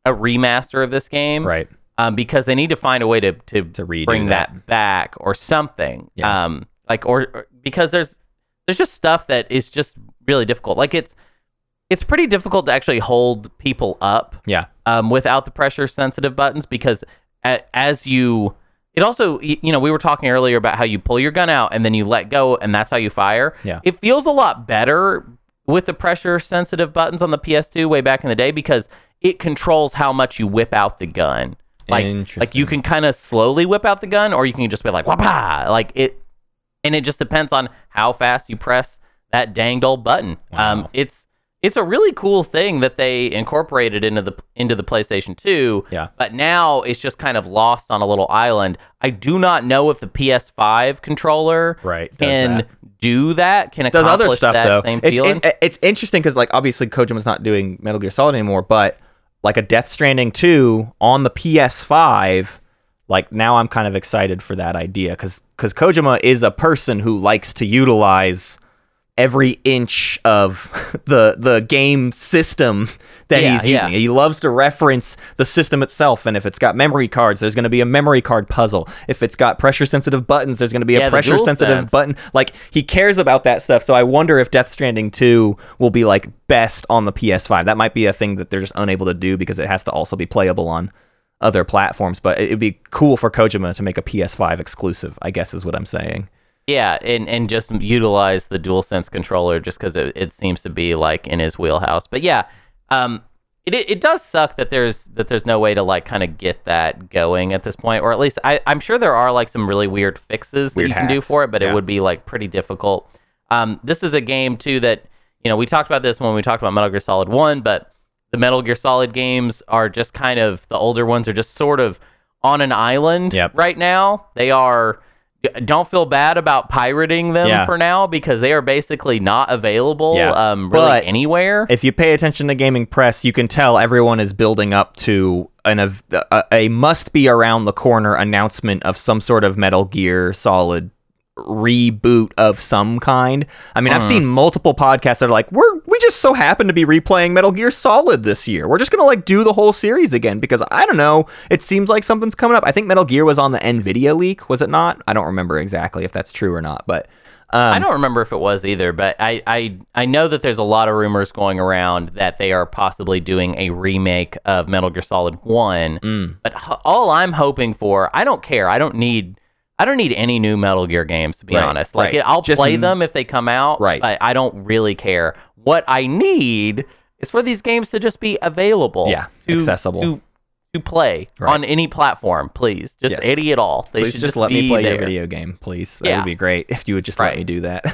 a remaster of this game, Right. Um, because they need to find a way to to, To bring that. that. back or something. Yeah. Um, like or, or because there's there's just stuff that is just really difficult. Like it's it's pretty difficult to actually hold people up Yeah. um, without the pressure sensitive buttons because a, as you it also you know we were talking earlier about how you pull your gun out and then you let go and that's how you fire Yeah. it feels a lot better with the pressure sensitive buttons on the ps2 way back in the day because it controls how much you whip out the gun like like you can kind of slowly whip out the gun or you can just be like wapa like it and it just depends on how fast you press that danged old button um it's it's a really cool thing that they incorporated into the into the PlayStation 2. Yeah. But now it's just kind of lost on a little island. I do not know if the PS5 controller Right, can. Do that. Can does accomplish other stuff that though. same It's feeling. in- it's interesting because like obviously Kojima's not doing Metal Gear Solid anymore, but like a Death Stranding 2 on the PS5, like now I'm kind of excited for that idea because because Kojima is a person who likes to utilize every inch of [LAUGHS] the the game system that Yeah, he's yeah. using. He loves to reference the system itself, and if it's got memory cards, there's going to be a memory card puzzle. If it's got pressure sensitive buttons, there's going to be Yeah, a pressure sensitive DualSense. button. Like he cares about that stuff. So I wonder if Death Stranding 2 will be like best on the PS5. That might be a thing that they're just unable to do because it has to also be playable on other platforms. But it'd be cool for Kojima to make a PS5 exclusive. I guess is what I'm saying. Yeah, and, and just utilize the DualSense controller just because it, it seems to be like in his wheelhouse. But yeah, um, it, it does suck that there's that there's no way to like kind of get that going at this point, or at least I, I'm sure there are like some really weird fixes that Weird you can do for it, but yeah. it would be like pretty difficult. Um, this is a game too that you know we talked about this when we talked about Metal Gear Solid One, but the Metal Gear Solid games are just kind of the older ones are just sort of on an island Yep. right now. They are don't feel bad about pirating them Yeah. for now because they are basically not available Yeah. um really But anywhere. If you pay attention to gaming press, you can tell everyone is building up to an a, a must be around the corner announcement of some sort of Metal Gear Solid reboot of some kind. I mean, I've Hmm. seen multiple podcasts that are like, "We're we just so happen to be replaying Metal Gear Solid this year. We're just gonna like do the whole series again because I don't know. It seems like something's coming up. I think Metal Gear was on the Nvidia leak, was it not? I don't remember exactly if that's true or not, but um, I don't remember if it was either, but I, I I know that there's a lot of rumors going around that they are possibly doing a remake of Metal Gear Solid One. Mm. But h- all I'm hoping for, I don't care. I don't need I don't need any new Metal Gear games to be Right, honest. Like right. I'll Just play them if they come out. Right. I don't really care. What I need is for these games to just be available. Yeah, to, accessible. to to play Right. on any platform, please. Just Yes. any at all. They please should just, let me play your video game, please. That Yeah. would be great if you would just let me do that.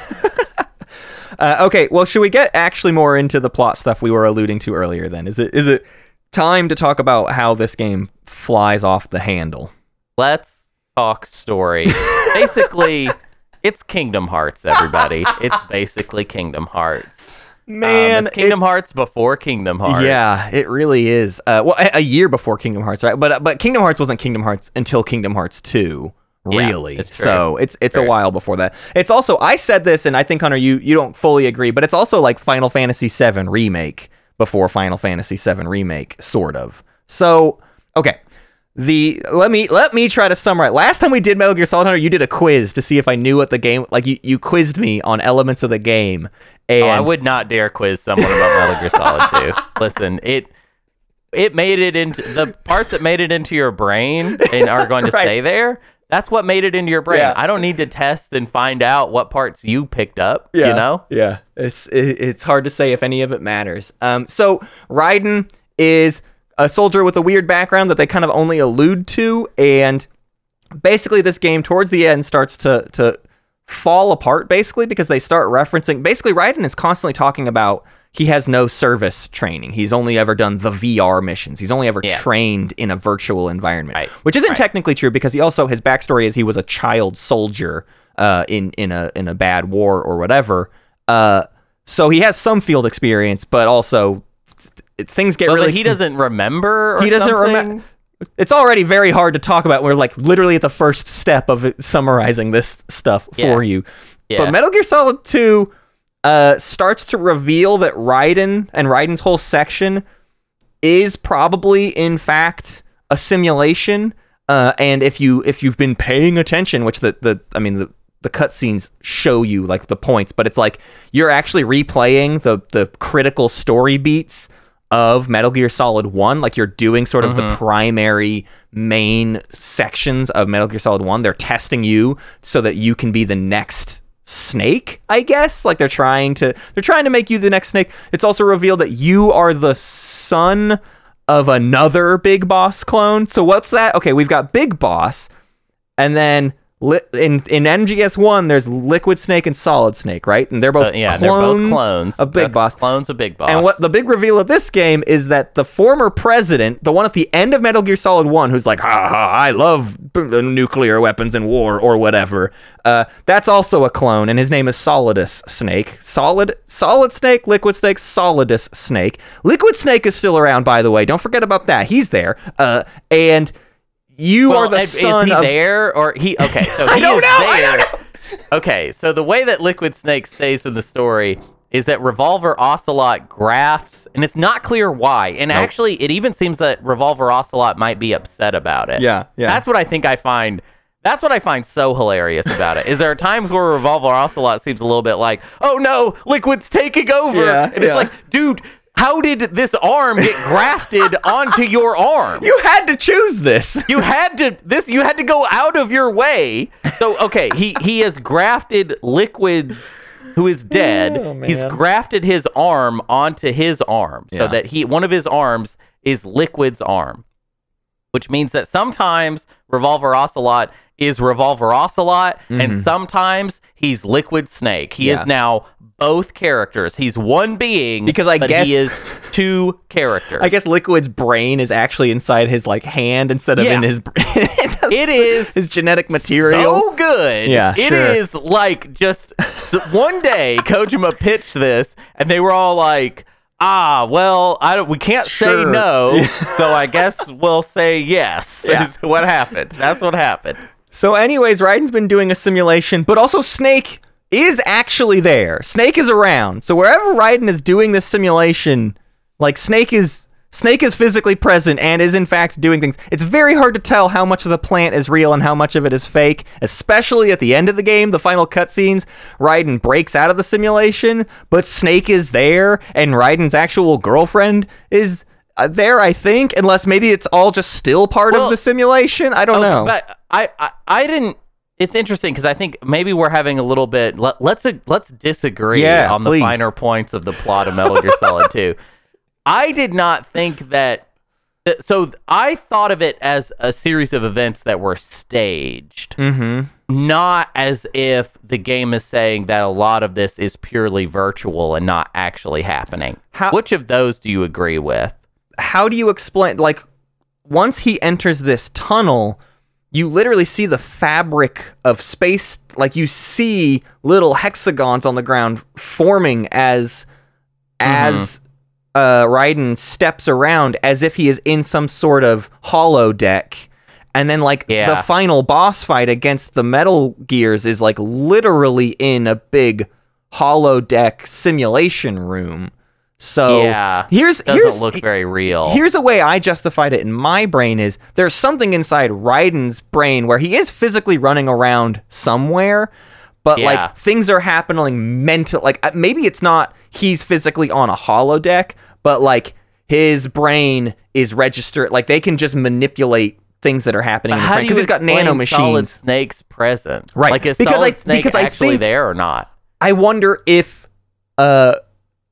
[LAUGHS] uh, okay, well, should we get actually more into the plot stuff we were alluding to earlier? Then is it is it time to talk about how this game flies off the handle? Let's talk story. basically, [LAUGHS] it's Kingdom Hearts, everybody. it's basically Kingdom Hearts. Um, Man, it's Kingdom it's- Hearts before Kingdom Hearts. Yeah, it really is. Uh, well, a, a year before Kingdom Hearts, right? But uh, but Kingdom Hearts wasn't Kingdom Hearts until Kingdom Hearts two. Yeah, Really, it's so it's it's a while before that. It's also I said this, and I think Hunter, you you don't fully agree, but it's also like Final Fantasy VII remake before Final Fantasy VII remake, sort of. So okay, the let me let me try to summarize. Last time we did Metal Gear Solid Hunter, you did a quiz to see if I knew what the game like. You you quizzed me on elements of the game, and Oh, I would not dare quiz someone about Metal Gear Solid 2. [LAUGHS] Listen, it it made it into the parts that made it into your brain and are going to [LAUGHS] Right. stay there. That's what made it into your brain. Yeah. I don't need to test and find out what parts you picked up. Yeah, You know? Yeah, it's it, it's hard to say if any of it matters. Um, so Raiden is a soldier with a weird background that they kind of only allude to, and basically this game towards the end starts to to fall apart basically because they start referencing basically Raiden is constantly talking about he has no service training. He's only ever done the VR missions. He's only ever Yeah. trained in a virtual environment, Right. which isn't Right. technically true because he also his backstory is he was a child soldier uh, in in a in a bad war or whatever. Uh, so he has some field experience, but also things get But, really. but he doesn't remember. Or He doesn't remember. It's already very hard to talk about. We're like literally at the first step of summarizing this stuff Yeah. for you. Yeah. But Metal Gear Solid 2 uh, starts to reveal that Raiden and Raiden's whole section is probably, in fact, a simulation. Uh, and if you if you've been paying attention, which the the I mean the the cutscenes show you like the points, but it's like you're actually replaying the the critical story beats of Metal Gear Solid 1 like you're doing sort of the mm-hmm. primary main sections of Metal Gear Solid 1 they're testing you so that you can be the next snake I guess? Like they're trying to they're trying to make you the next snake. It's also revealed that you are the son of another big boss clone. So what's that? Okay we've got big boss and then Li- in in MGS one, there's Liquid Snake and Solid Snake, right? And they're both Uh, yeah, clones, they're both clones of Big Both Boss. Clones of Big Boss. And what the big reveal of this game is that the former president, the one at the end of Metal Gear Solid 1, who's like, ha ha, I love the nuclear weapons and war or whatever, uh, that's also a clone, and his name is Solidus Snake. Solid, Solid Snake, Liquid Snake, Solidus Snake. Liquid Snake is still around, by the way. Don't forget about that. He's there. Uh, and you well, are the is son he of. there or he? Okay, so [LAUGHS] he is know, there. Okay, so the way that Liquid Snake stays in the story is that Revolver Ocelot grafts, and it's not clear why. And actually, it even seems that Revolver Ocelot might be upset about it. Yeah, yeah. That's what I think I find. That's what I find so hilarious about it. Is there are times where Revolver Ocelot seems a little bit like, oh no, Liquid's taking over, Yeah, and yeah. it's like, dude. How did this arm get grafted [LAUGHS] onto your arm? You had to choose this. You had to this. You had to go out of your way. So okay, he he has grafted liquid, who is dead. Oh. He's grafted his arm onto his arm, so Yeah. that he one of his arms is liquid's arm, which means that sometimes Revolver Ocelot is Revolver Ocelot, and sometimes he's Liquid Snake. He Mm-hmm. Yeah. is now both characters. He's one being Because I but guess- he is two characters. I guess Liquid's brain is actually inside his like hand instead of Yeah. in his. [LAUGHS] it it is his genetic material. So good. Yeah, It sure. is like just one day [LAUGHS] Kojima pitched this and they were all like, ah, well, I don't, we can't say no, [LAUGHS] so I guess we'll say yes. Yeah. Is what happened. That's what happened. So, anyways, Raiden's been doing a simulation, but also Snake is actually there. Snake is around. So wherever Raiden is doing this simulation, like Snake is Snake is physically present and is in fact doing things. It's very hard to tell how much of the plant is real and how much of it is fake, especially at the end of the game, the final cutscenes. Raiden breaks out of the simulation, but Snake is there, and Raiden's actual girlfriend is uh, there, I think, unless maybe it's all just still part Well, of the simulation. I don't Okay, know. But I, I, I didn't. It's interesting because I think maybe we're having a little bit. Let, let's let's disagree Yeah, on please. the finer points of the plot of Metal Gear Solid 2. [LAUGHS] I did not think that. that- So I thought of it as a series of events that were staged, mm-hmm. not as if the game is saying that a lot of this is purely virtual and not actually happening. How- Which of those do you agree with? how do you explain like once he enters this tunnel you literally see the fabric of space like you see little hexagons on the ground forming as as uh Raiden steps around as if he is in some sort of holodeck. And then like Yeah. the final boss fight against the metal gears is like literally in a big holodeck simulation room so yeah, here's doesn't here's look very real. Here's a way I justified it in my brain is there's something inside Raiden's brain where he is physically running around somewhere, but Yeah. like things are happening mental like uh, maybe it's not he's physically on a holodeck, but like his brain is registered like they can just manipulate things that are happening But in his how brain because he's got nano Solid machines. Snake's presence, Right, Like is because Solid I- Snake because I actually think- there or not? I wonder if uh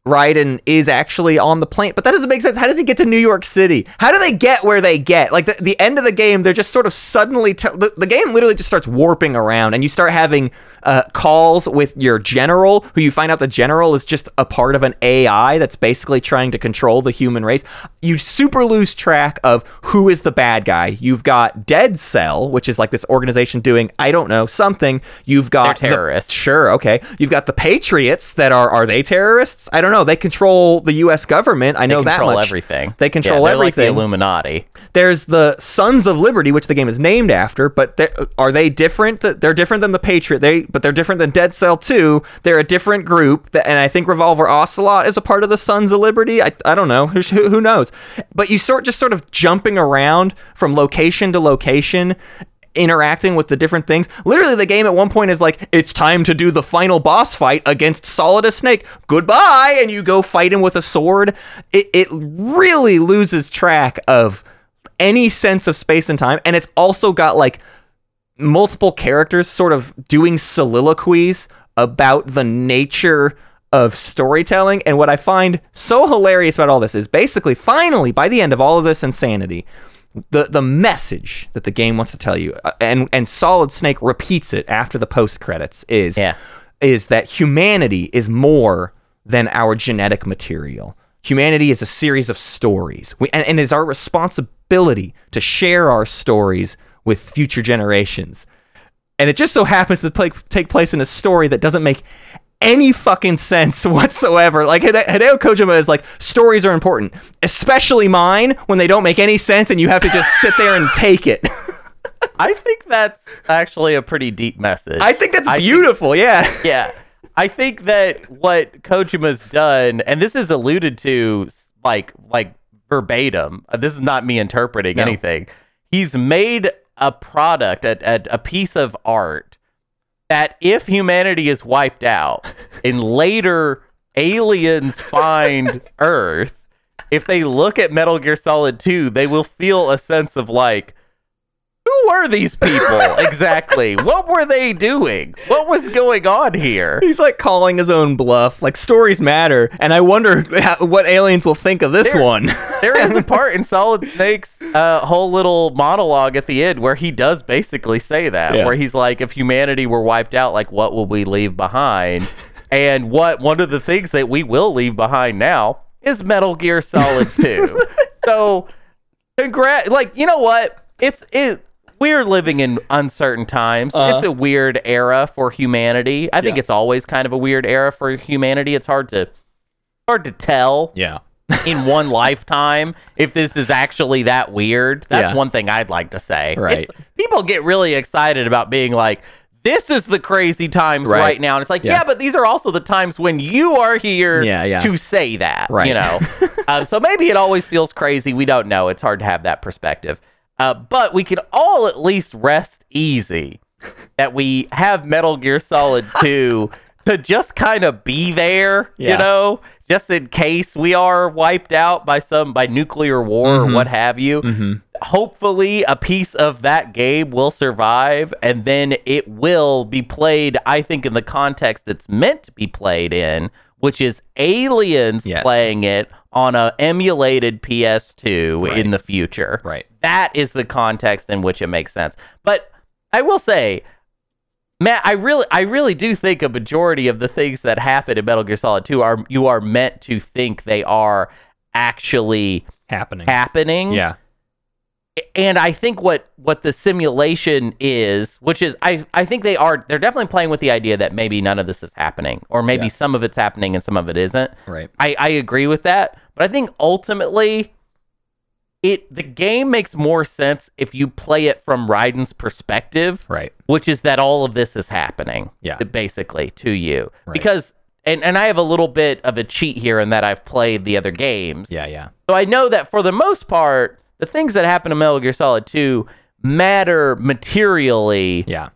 Raiden is actually on the plane, but that doesn't make sense. How does he get to New York City? How do they get where they get? Like the, the end of the game, they're just sort of suddenly te- the, the game literally just starts warping around, and you start having uh, calls with your general, who you find out the general is just a part of an AI that's basically trying to control the human race. You super lose track of who is the bad guy. You've got Dead Cell, which is like this organization doing I don't know something. You've got They're the- terrorists. Sure, okay. You've got the Patriots that are are they terrorists? I don't know. They control the U.S. government. I know They control that much. everything. They control yeah, they're Like the. Illuminati. There's the Sons of Liberty, which the game is named after. But are they different? Th- They're different than the Patriot. They but they're different than Dead Cell 2. They're a different group. That, and I think Revolver Ocelot is a part of the Sons of Liberty. I, I don't know. Who, who who knows? But you sort just sort of jumping around from location to location interacting with the different things. Literally, the game at one point is like, it's time to do the final boss fight against Solidus Snake. Goodbye, and you go fight him with a sword. It it really loses track of any sense of space and time, and it's also got like multiple characters sort of doing soliloquies about the nature of storytelling. And what I find so hilarious about all this is basically, finally, by the end of all of this insanity, the the message that the game wants to tell you, uh, and and Solid Snake repeats it after the post credits is Yeah. is that humanity is more than our genetic material. Humanity is a series of stories, we, and, and it is our responsibility to share our stories with future generations. And it just so happens to play, take place in a story that doesn't make any fucking sense [LAUGHS] whatsoever. Like Hideo Kojima is like, stories are important, especially mine when they don't make any sense and you have to just sit there and take it. [LAUGHS] I think that's actually a pretty deep message. I think that's I think- beautiful. yeah. yeah. I think that what Kojima's done, and this is alluded to like like verbatim. uh, This is not me interpreting No. anything. He's made a product, a, a, a piece of art that if humanity is wiped out and later aliens find [LAUGHS] Earth, if they look at Metal Gear Solid 2, they will feel a sense of like, who were these people [LAUGHS] exactly? what were they doing? What was going on here? He's like calling his own bluff. Like stories matter, and I wonder how, what aliens will think of this There- one. [LAUGHS] There is a [LAUGHS] part in Solid Snake's uh, whole little monologue at the end where he does basically say that, Yeah. where he's like, if humanity were wiped out, like, what will we leave behind? and what one of the things that we will leave behind now is Metal Gear Solid 2. so, congrats. Like, you know what? It's it. We're living in uncertain times. Uh-huh. It's a weird era for humanity. I think Yeah. it's always kind of a weird era for humanity. It's hard to hard to tell yeah. in one [LAUGHS] lifetime if this is actually that weird. That's Yeah. one thing I'd like to say. Right. It's- people get really excited about being like, this is the crazy times right, Right. now. And it's like, Yeah. yeah. but these are also the times when you are here Yeah, yeah. to say that. Right. You know? [LAUGHS] um, so maybe it always feels crazy. We don't know. It's hard to have that perspective. Uh, but we can all at least rest easy that we have Metal Gear Solid [LAUGHS] 2 to just kind of be there, you know, just in case we are wiped out by some by nuclear war Mm-hmm. or what have you. Hopefully a piece of that game will survive and then it will be played I think in the context it's meant to be played in, which is aliens Yes. playing it on a emulated PS2 Right. in the future. Right. That is the context in which it makes sense. But I will say, Matt, I really, I really do think a majority of the things that happen in Metal Gear Solid 2 are you are meant to think they are actually Happening. happening. Yeah. And I think what what the simulation is, which is I I think they are they're definitely playing with the idea that maybe none of this is happening, or maybe Yeah. some of it's happening and some of it isn't. Right. I, I agree with that, but I think ultimately it the game makes more sense if you play it from Raiden's perspective, Right. which is that all of this is happening, Yeah. basically to you. Right. Because and, and I have a little bit of a cheat here in that I've played the other games. Yeah. Yeah. So I know that for the most part, the things that happen in Metal Gear Solid 2 matter materially Yeah.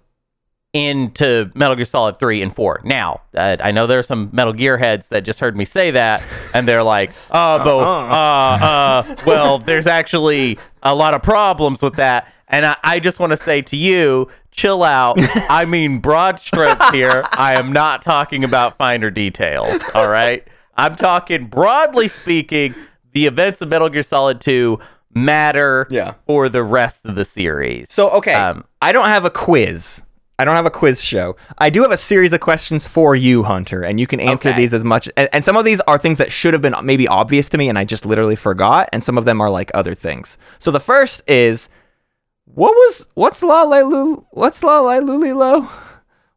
into Metal Gear Solid 3 and 4. Now, uh, I know there are some Metal Gear heads that just heard me say that, and they're like, oh, but, uh, uh, well, there's actually a lot of problems with that. And I, I just want to say to you, chill out. I mean, broad strokes here. I am not talking about finer details, all right? I'm talking, broadly speaking, the events of Metal Gear Solid 2 matter Yeah. for the rest of the series. So okay, Um, I don't have a quiz. I don't have a quiz show. I do have a series of questions for you, Hunter, and you can answer Okay. these as much. And, and some of these are things that should have been maybe obvious to me, and I just literally forgot. And some of them are like other things. So the first is, what was what's la la lu what's la la lulilo?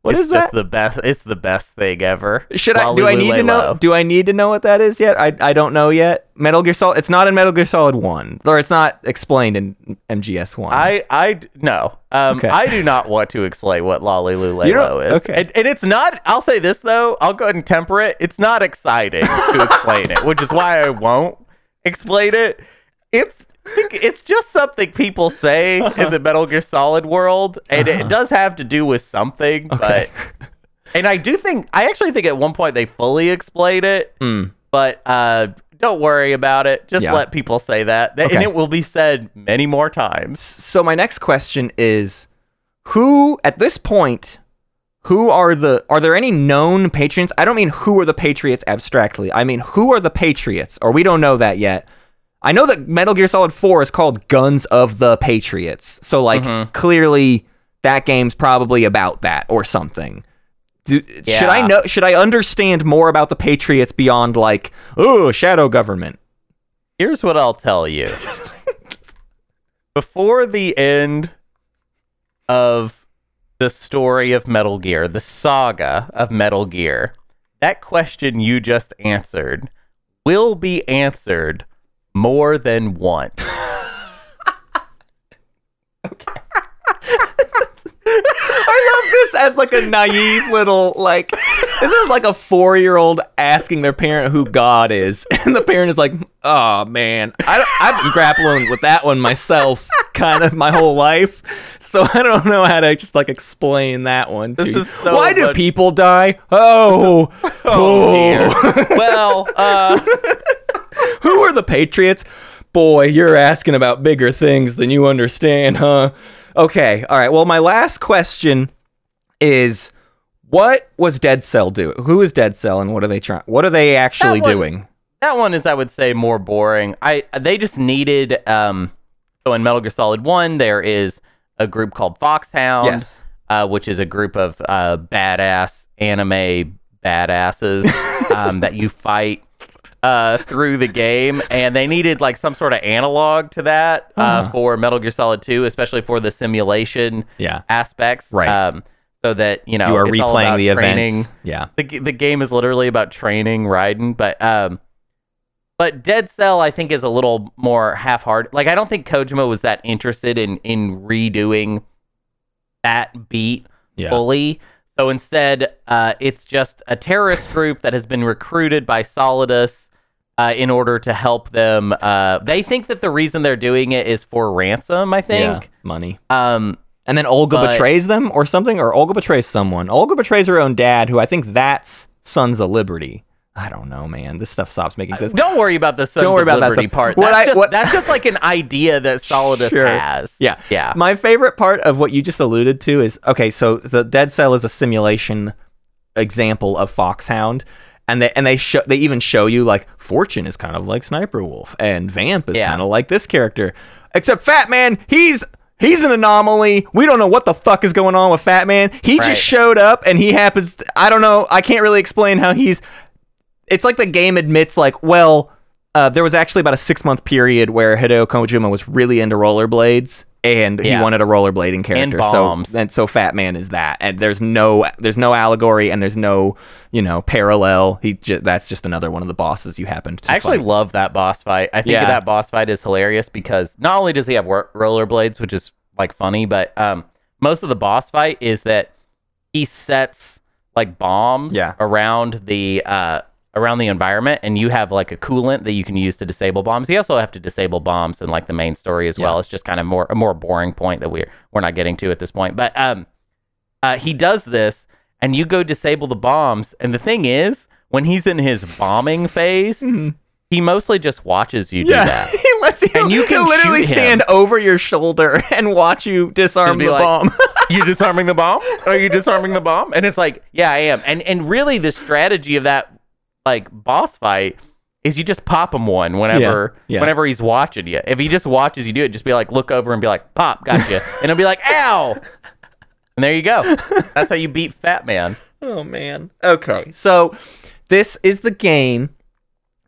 What it's is just that? the best. It's the best thing ever. Should I do I need to know? Do I need to know what that is yet? I I don't know yet. Metal Gear Solid. It's not in Metal Gear Solid One, or it's not explained in MGS One. I I no. Um, Okay. I do not want to explain what Lolly don't- is. okay. And, and it's not. I'll say this though. I'll go ahead and temper it. It's not exciting to explain it, which is why I won't explain it. It's it's just something people say in the Metal Gear Solid world, and it does have to do with something. Okay. But [LAUGHS] and I do think I actually think at one point they fully explain it. Mm. but uh, don't worry about it. Just Yeah. let people say that, Th- and it will be said many more times. So my next question is who at this point who are the are there any known patriots? I don't mean who are the patriots abstractly. I mean who are the patriots or we don't know that yet I know that Metal Gear Solid 4 is called Guns of the Patriots. So like Mhm. clearly that game's probably about that or something. Do, Should I know should I understand more about the Patriots beyond like, oh, shadow government? Here's what I'll tell you. [LAUGHS] Before the end of the story of Metal Gear, the saga of Metal Gear, that question you just answered will be answered more than once. [LAUGHS] okay. [LAUGHS] I love this as like a naive little like this is like a four year old asking their parent who God is, [LAUGHS] and the parent is like, "Oh man, I I've been grappling with that one myself, kind of my whole life, so I don't know how to just like explain that one." To This you. is so Why do people die? Oh, Oh dear. well, uh, [LAUGHS] Who are the Patriots? Boy, you're asking about bigger things than you understand, huh? Okay, all right. Well, my last question is what was Dead Cell do? Who is Dead Cell and what are they trying what are they actually one- doing? that one is, I would say, more boring. I they just needed. Um, so in Metal Gear Solid One, there is a group called Foxhound. Yes. uh, which is a group of uh, badass anime badasses [LAUGHS] um, that you fight uh, through the game, and they needed like some sort of analog to that uh, Uh-huh. for Metal Gear Solid 2, especially for the simulation Yeah. aspects. Right. Um, so that you know you are it's all replaying the training. events. Yeah. The the game is literally about training, Raiden, but um, but Dead Cell I think is a little more half-hearted. Like I don't think Kojima was that interested in in redoing that beat Yeah. fully. So instead, uh, it's just a terrorist group that has been recruited by Solidus uh, in order to help them. Uh, they think that the reason they're doing it is for ransom. I Yeah. think. Money. Um, And then Olga But- betrays them or something, or Olga betrays someone. Olga betrays her own dad, who I think that's Sons of Liberty. I don't know, man. This stuff stops making sense. don't worry about the Sons Don't worry of about that Liberty stuff. part. What That's, I- just, what- that's just like an idea that Solidus Sure. has. Yeah. Yeah. My favorite part of what you just alluded to is okay, so the Dead Cell is a simulation example of Foxhound. And they and they show they even show you like Fortune is kind of like Sniper Wolf and Vamp is Yeah. kind of like this character. Except Fat Man, he's he's an anomaly. We don't know what the fuck is going on with Fat Man. He Right. just showed up and he happens I don't know, I can't really explain how he's it's like the game admits like well uh, there was actually about a six month period where Hideo Kojima was really into rollerblades and he wanted a rollerblading character. And bombs. So and so Fat Man is that, and there's no there's no allegory and there's no you know parallel. He ju- that's just another one of the bosses you happened to I actually fight. love that boss fight. I think Yeah. that boss fight is hilarious because not only does he have ro- rollerblades, which is like funny, but um, most of the boss fight is that he sets like bombs Yeah. around the uh, around the environment, and you have like a coolant that you can use to disable bombs. You also have to disable bombs in like the main story as well. It's just kind of more a more boring point that we're we're not getting to at this point. But um, uh, he does this, and you go disable the bombs, and the thing is, when he's in his bombing phase, he mostly just watches you do yeah, that. [LAUGHS] he lets you. And you can literally him. stand over your shoulder [LAUGHS] and watch you disarm the like- bomb. [LAUGHS] you disarming the bomb? Are you disarming the bomb? And it's like, yeah, I am. And and really, the strategy of that like boss fight is you just pop him one whenever Yeah, yeah. whenever he's watching you. If he just watches you do it, just be like, look over and be like, pop, gotcha, [LAUGHS] and he'll be like, ow, and there you go. That's how you beat Fat Man. Oh man. Okay. So this is the game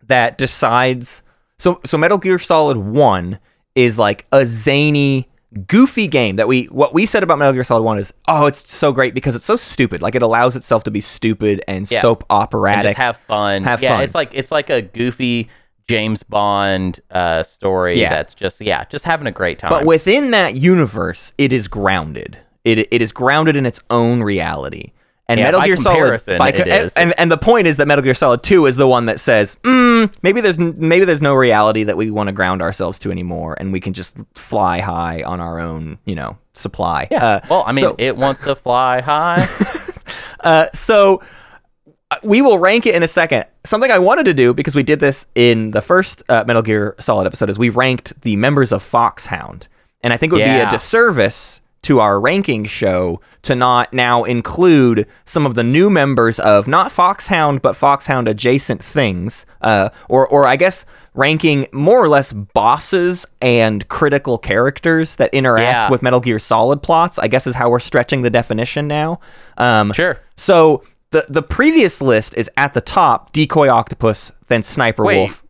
that decides so so Metal Gear Solid 1 is like a zany goofy game that we what we said about Metal Gear Solid 1 is oh it's so great because it's so stupid like it allows itself to be stupid and Yeah. soap And operatic just have fun. Have yeah, fun. it's like it's like a goofy James Bond uh, story. Yeah. that's just yeah, just having a great time. but within that universe it is grounded it it is grounded in its own reality and Yeah, Metal Gear Solid, co- is. and and the point is that Metal Gear Solid Two is the one that says, mm, maybe there's maybe there's no reality that we want to ground ourselves to anymore, and we can just fly high on our own, you know, supply. yeah. Uh, well, I mean, so, it wants to fly high. [LAUGHS] uh, so uh, we will rank it in a second. Something I wanted to do because we did this in the first uh, Metal Gear Solid episode is we ranked the members of Foxhound, and I think it would be a disservice to our ranking show to not now include some of the new members of not Foxhound but Foxhound adjacent things, uh, or or I guess ranking more or less bosses and critical characters that interact Yeah. with Metal Gear Solid plots. I guess is how we're stretching the definition now. Um, Sure. So the the previous list is at the top: Decoy Octopus, then Sniper Wait. Wolf.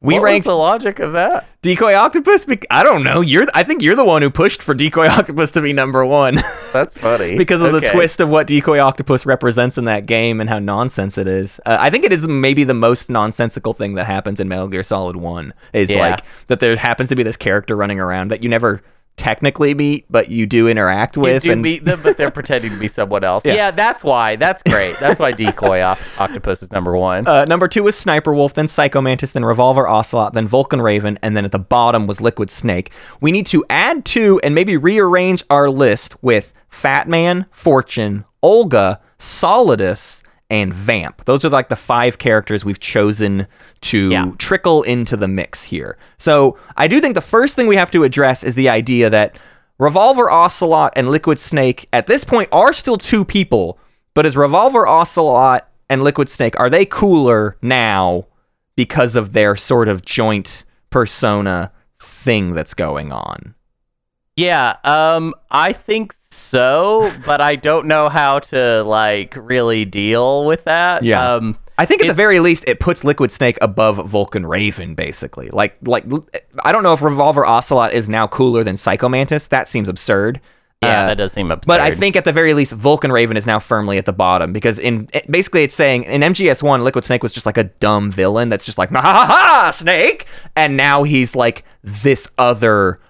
We what ranked the logic of that? Decoy Octopus. bec- I don't know. You're. I think you're the one who pushed for Decoy [LAUGHS] Octopus to be number one [LAUGHS] That's funny. because of the twist of what Decoy Octopus represents in that game and how nonsense it is. Uh, I think it is maybe the most nonsensical thing that happens in Metal Gear Solid One. Is Yeah. like that there happens to be this character running around that you never technically meet, but you do interact with. You do and meet them, but they're pretending to be someone else. Yeah. Yeah. that's why. That's great. That's why Decoy Oc- Octopus is number one. Uh, number two was Sniper Wolf, then Psycho Mantis, then Revolver Ocelot, then Vulcan Raven, and then at the bottom was Liquid Snake. We need to add to and maybe rearrange our list with Fat Man, Fortune, Olga, Solidus, and Vamp. Those are like the five characters we've chosen to Yeah. trickle into the mix here. So I do think the first thing we have to address is the idea that Revolver Ocelot and Liquid Snake at this point are still two people, but is Revolver Ocelot and Liquid Snake are they cooler now because of their sort of joint persona thing that's going on? Yeah, um, I think so, but I don't know how to like really deal with that. Yeah. Um, I think at the very least it puts Liquid Snake above Vulcan Raven, basically. Like, like I don't know if Revolver Ocelot is now cooler than Psycho Mantis. That seems absurd. yeah, Uh, that does seem absurd. But I think at the very least, Vulcan Raven is now firmly at the bottom because in it- basically it's saying in MGS one, Liquid Snake was just like a dumb villain that's just like ha ha ha Snake, and now he's like this other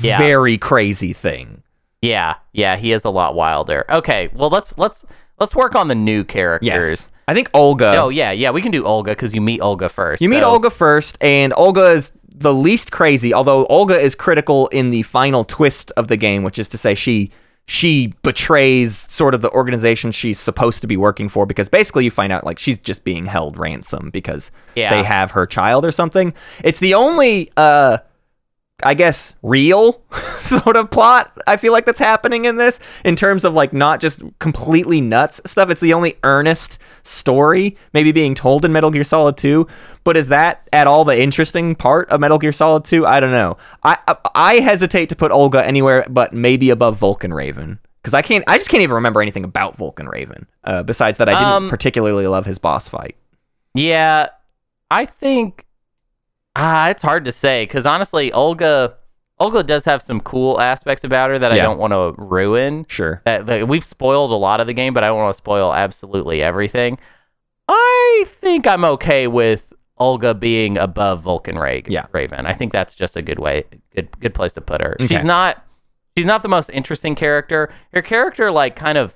Yeah. very crazy thing. yeah, yeah, he is a lot wilder. Okay, well let's let's let's work on the new characters. Yes, I think Olga. Oh yeah, yeah, we can do Olga because you meet Olga first. You meet Olga first, and Olga is the least crazy, although Olga is critical in the final twist of the game, which is to say she she betrays sort of the organization she's supposed to be working for because basically you find out like she's just being held ransom because Yeah. they have her child or something. It's the only uh I guess real [LAUGHS] sort of plot I feel like that's happening in this in terms of like not just completely nuts stuff. It's the only earnest story maybe being told in Metal Gear Solid 2. But is that at all the interesting part of Metal Gear Solid 2? I don't know. I I, I hesitate to put Olga anywhere but maybe above Vulcan Raven. Because I can't, I just can't even remember anything about Vulcan Raven. Uh, besides that, I didn't Um, particularly love his boss fight. Yeah, I think ah, it's hard to say because honestly, Olga Olga does have some cool aspects about her that I don't want to ruin. Sure. That, that we've spoiled a lot of the game, but I don't want to spoil absolutely everything. I think I'm okay with Olga being above Vulcan Ra- Yeah. Raven. I think that's just a good way, good good place to put her. Okay. She's not she's not the most interesting character. Her character like kind of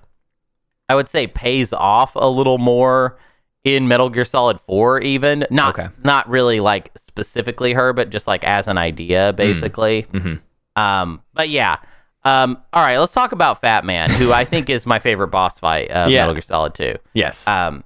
I would say pays off a little more in Metal Gear Solid 4 even. Not Okay. not really like specifically her, but just like as an idea basically. Mhm. Um, but yeah. Um, all right, let's talk about Fat Man, who I think is my favorite boss fight of Yeah. Metal Gear Solid 2. Yes. Um,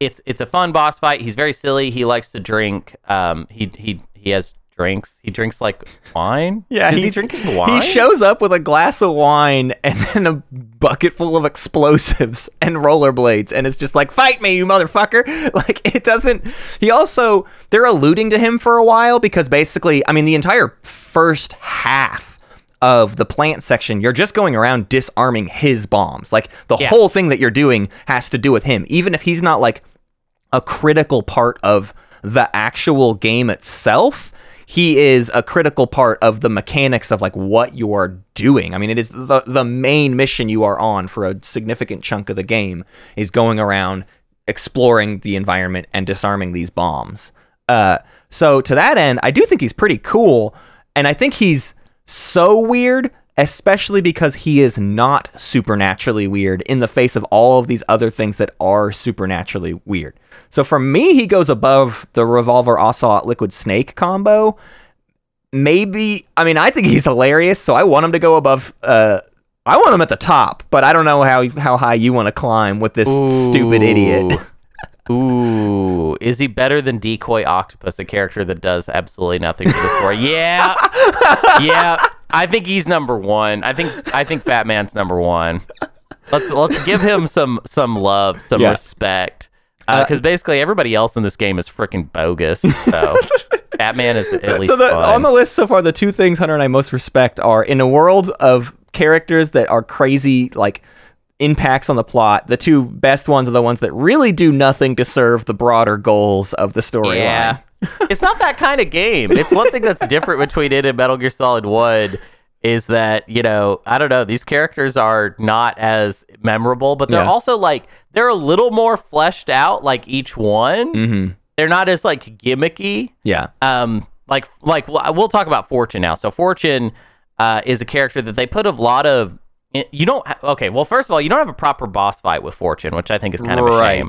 it's it's a fun boss fight. He's very silly. He likes to drink. Um, he he he has drinks. He drinks like wine. [LAUGHS] Yeah, is he- he, drinking wine? He shows up with a glass of wine and [LAUGHS] then a bucket full of explosives and rollerblades, and it's just like, fight me, you motherfucker. [LAUGHS] Like, it doesn't. He also, they're alluding to him for a while because basically, I mean, the entire first half of the plant section, you're just going around disarming his bombs. Like, the Yeah. whole thing that you're doing has to do with him, even if he's not like a critical part of the actual game itself. He is a critical part of the mechanics of like what you are doing. I mean, it is the the main mission you are on for a significant chunk of the game is going around exploring the environment and disarming these bombs. Uh, so to that end, I do think he's pretty cool, and I think he's so weird, especially because he is not supernaturally weird in the face of all of these other things that are supernaturally weird. So for me, he goes above the Revolver Ocelot Liquid Snake combo. Maybe, I mean, I think he's hilarious, so I want him to go above. Uh, I want him at the top, but I don't know how how high you want to climb with this stupid idiot. [LAUGHS] Ooh, is he better than Decoy Octopus, a character that does absolutely nothing for the story? yeah, [LAUGHS] yeah. I think he's number one. I think I think Fat Man's number one. Let's let's give him some some love, some Yeah. respect. Uh, uh, because basically everybody else in this game is freaking bogus. So [LAUGHS] Batman is at least so the, on the list so far, the two things Hunter and I most respect are in a world of characters that are crazy, like impacts on the plot. The two best ones are the ones that really do nothing to serve the broader goals of the storyline. Yeah. It's not that kind of game. It's one thing that's different between it and Metal Gear Solid 1 is that, you know, I don't know, these characters are not as memorable, but they're Yeah. also like they're a little more fleshed out like each one. Mm-hmm. They're not as like gimmicky. Yeah. Um like like well, we'll talk about Fortune now. So Fortune uh, is a character that they put a lot of you don't ha- okay, well first of all, you don't have a proper boss fight with Fortune, which I think is kind of a shame.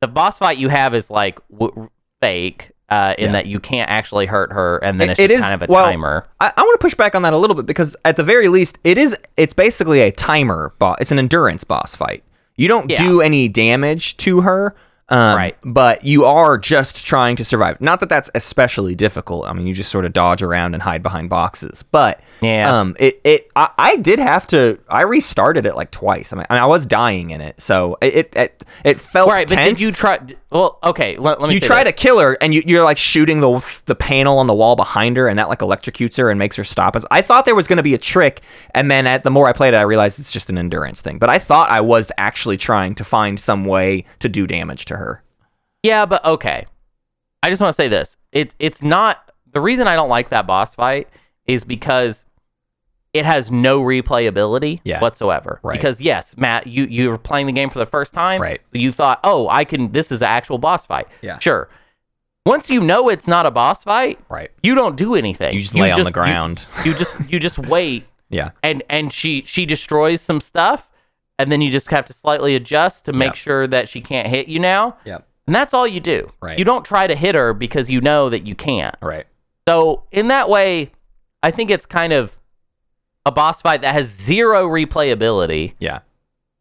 The boss fight you have is like w- fake uh, in Yeah. that you can't actually hurt her, and then It- it's it just is- kind of a well, timer. I, I want to push back on that a little bit because at the very least, it is it's basically a timer boss. It's an endurance boss fight. You don't Yeah. do any damage to her, um, Right. But you are just trying to survive. Not that that's especially difficult. I mean, you just sort of dodge around and hide behind boxes. But Yeah. um, it it I, I did have to. I restarted it like twice. I mean, I, mean, I was dying in it, so it it it, it felt Right, but tense. did you try? Well, okay. Let, let me. you try this. to kill her and you, you're like shooting the the panel on the wall behind her and that like electrocutes her and makes her stop i thought there was going to be a trick and then at the more i played it i realized it's just an endurance thing but i thought i was actually trying to find some way to do damage to her Yeah, but okay. I just want to say this. It it's not the reason I don't like that boss fight is because it has no replayability Yeah. whatsoever. Right. Because yes, Matt, you you were playing the game for the first time, Right. So you thought, oh, I can. This is an actual boss fight. Yeah. Sure. Once you know it's not a boss fight, right you don't do anything. you just lay on the you- ground You, just you just [LAUGHS] wait, yeah and and she she destroys some stuff, and then you just have to slightly adjust to make Yep. sure that she can't hit you now. yep And that's all you do. Right. You don't try to hit her because you know that you can't. right So, in that way, I think it's kind of a boss fight that has zero replayability, yeah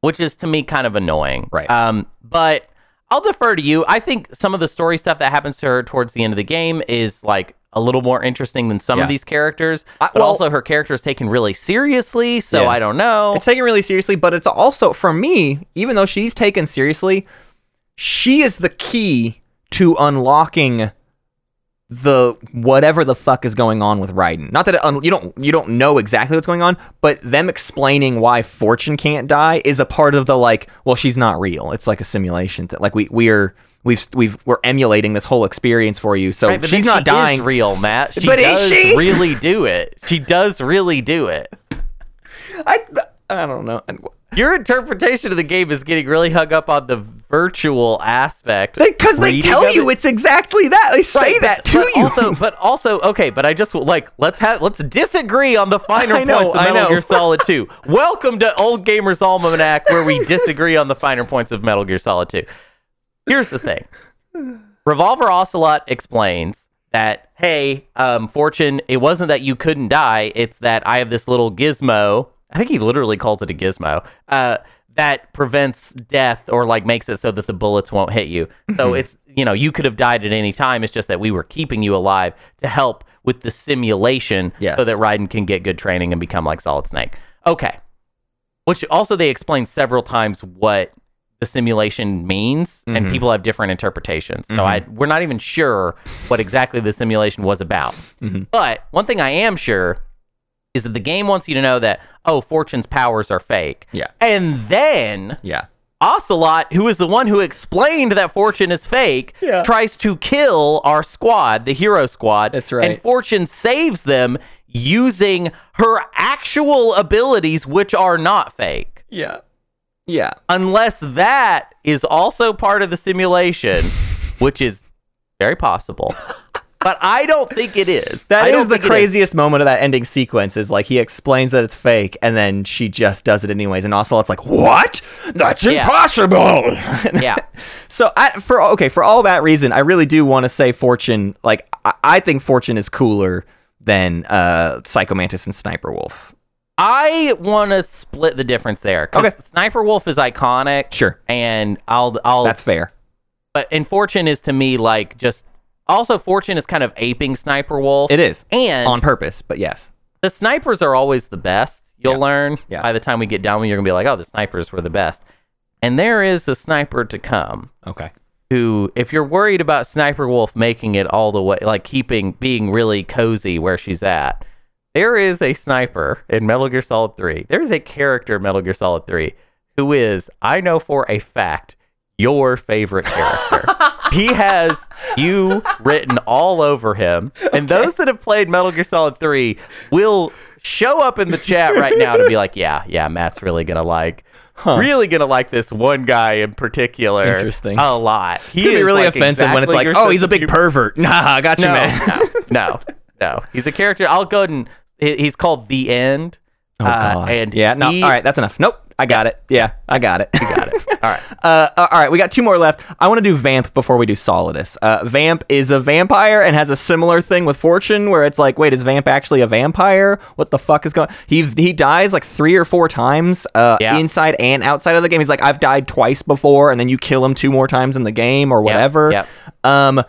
which is to me kind of annoying. Right. Um, but I'll defer to you. I think some of the story stuff that happens to her towards the end of the game is like a little more interesting than some Yeah. of these characters. But well- also, her character is taken really seriously. So Yeah. I don't know. it's taken really seriously but it's also for me even though she's taken seriously she is the key to unlocking the whatever the fuck is going on with Raiden. Not that it you don't you don't know exactly what's going on, but them explaining why Fortune can't die is a part of the like, well, she's not real. It's like a simulation that like we we are we've we've we're emulating this whole experience for you. So Right, she's not she dying. Is real, Matt. [LAUGHS] She But is does she? really do it. She does really do it. [LAUGHS] I I don't know. Your interpretation of the game is getting really hung up on the virtual aspect. Because they, tell you it. it's exactly that. They say Right, that but- to but you. Also, [LAUGHS] but also, okay, but I just like let's have let's disagree on the finer know, points of I Metal know. Gear Solid [LAUGHS] 2. Welcome to Old Gamers Almanac, where we [LAUGHS] disagree on the finer points of Metal Gear Solid 2. Here's the thing: Revolver Ocelot explains that hey, um, Fortune, it wasn't that you couldn't die; it's that I have this little gizmo. I think he literally calls it a gizmo. Uh, that prevents death or like makes it so that the bullets won't hit you. So it's you know you could have died at any time. It's just that we were keeping you alive to help with the simulation, Yes. so that Raiden can get good training and become like Solid Snake. Okay. Which also they explain several times what the simulation means, and Mhm. people have different interpretations. So Mhm. I we're not even sure what exactly the simulation was about. Mhm. But one thing I am sure is that the game wants you to know that oh, Fortune's powers are fake. Yeah. And then yeah. Ocelot, who is the one who explained that Fortune is fake, Yeah. tries to kill our squad, the hero squad. That's right. And Fortune saves them using her actual abilities, which are not fake. Yeah. Yeah. Unless that is also part of the simulation, which is very possible. [LAUGHS] But I don't think it is. That is the craziest moment of that ending sequence. Is like he explains that it's fake, and then she just does it anyways. And also, it's like, what? That's Yeah. impossible. [LAUGHS] Yeah. so, I, for okay, for all that reason, I really do want to say Fortune. Like, I, I think Fortune is cooler than uh, Psycho Mantis and Sniper Wolf. I want to split the difference there. Okay. Sniper Wolf is iconic. Sure, And I'll I'll that's fair. but and Fortune is to me like just also Fortune is kind of aping Sniper Wolf. It is And on purpose, but yes. the snipers are always the best. You'll Yeah. learn Yeah. by the time we get done, you're gonna be like, oh, the snipers were the best. And there is a sniper to come. Okay. who, if you're worried about Sniper Wolf making it all the way, like keeping being really cozy where she's at, there is a sniper in Metal Gear Solid 3. There is a character in Metal Gear Solid 3 who is, I know for a fact, your favorite character. [LAUGHS] he has you written all over him. And those that have played Metal Gear Solid 3 will show up in the chat right now to be like, yeah, yeah, Matt's really going to like. Really gonna like this one guy in particular. Interesting. A lot. He It's be is, really like, offensive when it's like, oh, he's a big pervert. [LAUGHS] Nah, I got you, No, man. no, no, no. He's a character. I'll go ahead and he's called the End. Oh, Uh, God. and yeah, no. he- all right, that's enough. Nope, I got it. Yeah, I got it. You got it. [LAUGHS] All right. Uh, uh, all right, we got two more left. I want to do Vamp before we do Solidus. Uh, Vamp is a vampire and has a similar thing with Fortune, where it's like, wait, is Vamp actually a vampire? What the fuck is going? He he dies like three or four times, uh, Yeah. inside and outside of the game. He's like, I've died twice before, and then you kill him two more times in the game or whatever. yep. Um.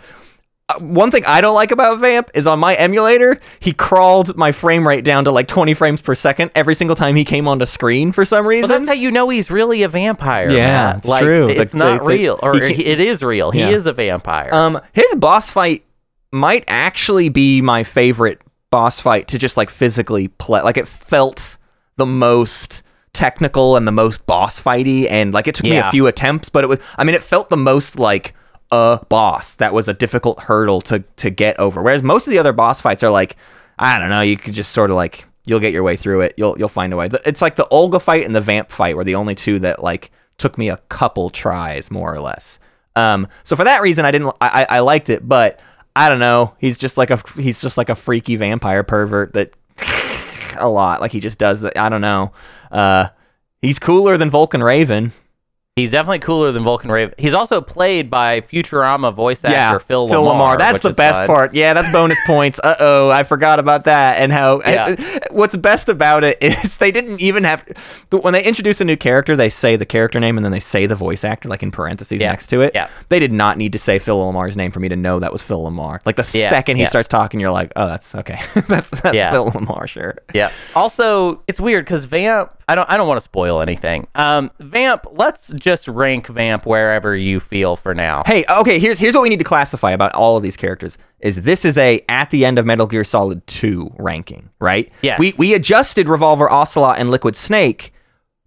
Uh, One thing I don't like about Vamp is on my emulator, he crawled my frame rate down to like 20 frames per second every single time he came onto screen for some reason. Well, that's how you know he's really a vampire. Yeah, it's like, true. It's The- not the- the- real, or it is real. He Yeah. is a vampire. Um, his boss fight might actually be my favorite boss fight to just like physically play. Like it felt the most technical and the most boss fighty, and like it took me a few attempts, but it was. I mean, it felt the most like a boss that was a difficult hurdle to to get over. Whereas most of the other boss fights are like, I don't know, you could just sort of like you'll get your way through it. You'll you'll find a way. It's like the Olga fight and the Vamp fight were the only two that like took me a couple tries more or less. Um, so for that reason, I didn't. I, I liked it, but I don't know. He's just like a he's just like a freaky vampire pervert that [LAUGHS] a lot. Like he just does that. I don't know. Uh, he's cooler than Vulcan Raven. He's definitely cooler than Vulcan Raven. He's also played by Futurama voice actor Phil, Phil LaMarr. LaMarr. That's the best fun. part. Yeah, that's bonus [LAUGHS] points. Uh oh, I forgot about that. And how Yeah. what's best about it is [LAUGHS] they didn't even have when they introduce a new character, they say the character name and then they say the voice actor like in parentheses Yeah. next to it. Yeah. They did not need to say Phil LaMarr's name for me to know that was Phil LaMarr. Like the Yeah, second he yeah. starts talking, you're like, oh, that's okay. [LAUGHS] that's that's Yeah. Phil LaMarr, sure. Yeah. Also, it's weird because Vamp. I don't. I don't want to spoil anything. Um, Vamp. Let's just rank Vamp wherever you feel for now. Hey, okay, here's here's what we need to classify about all of these characters. Is this is a at the end of Metal Gear Solid 2 ranking, right? Yes. We we adjusted Revolver Ocelot and Liquid Snake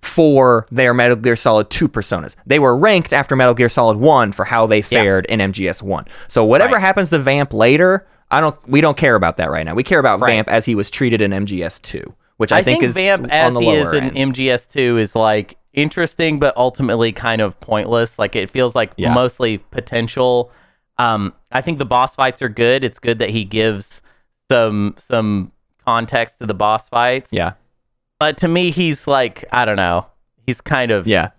for their Metal Gear Solid 2 personas. They were ranked after Metal Gear Solid 1 for how they fared in MGS 1. So whatever Right. happens to Vamp later, I don't we don't care about that right now. We care about Right. Vamp as he was treated in MGS 2, which I, I, think, is Vamp as he is lower in. MGS2 is like interesting, but ultimately kind of pointless. Like it feels like Yeah. mostly potential. Um, I think the boss fights are good. It's good that he gives some some context to the boss fights. yeah. But to me, he's like I don't know. He's kind of Yeah.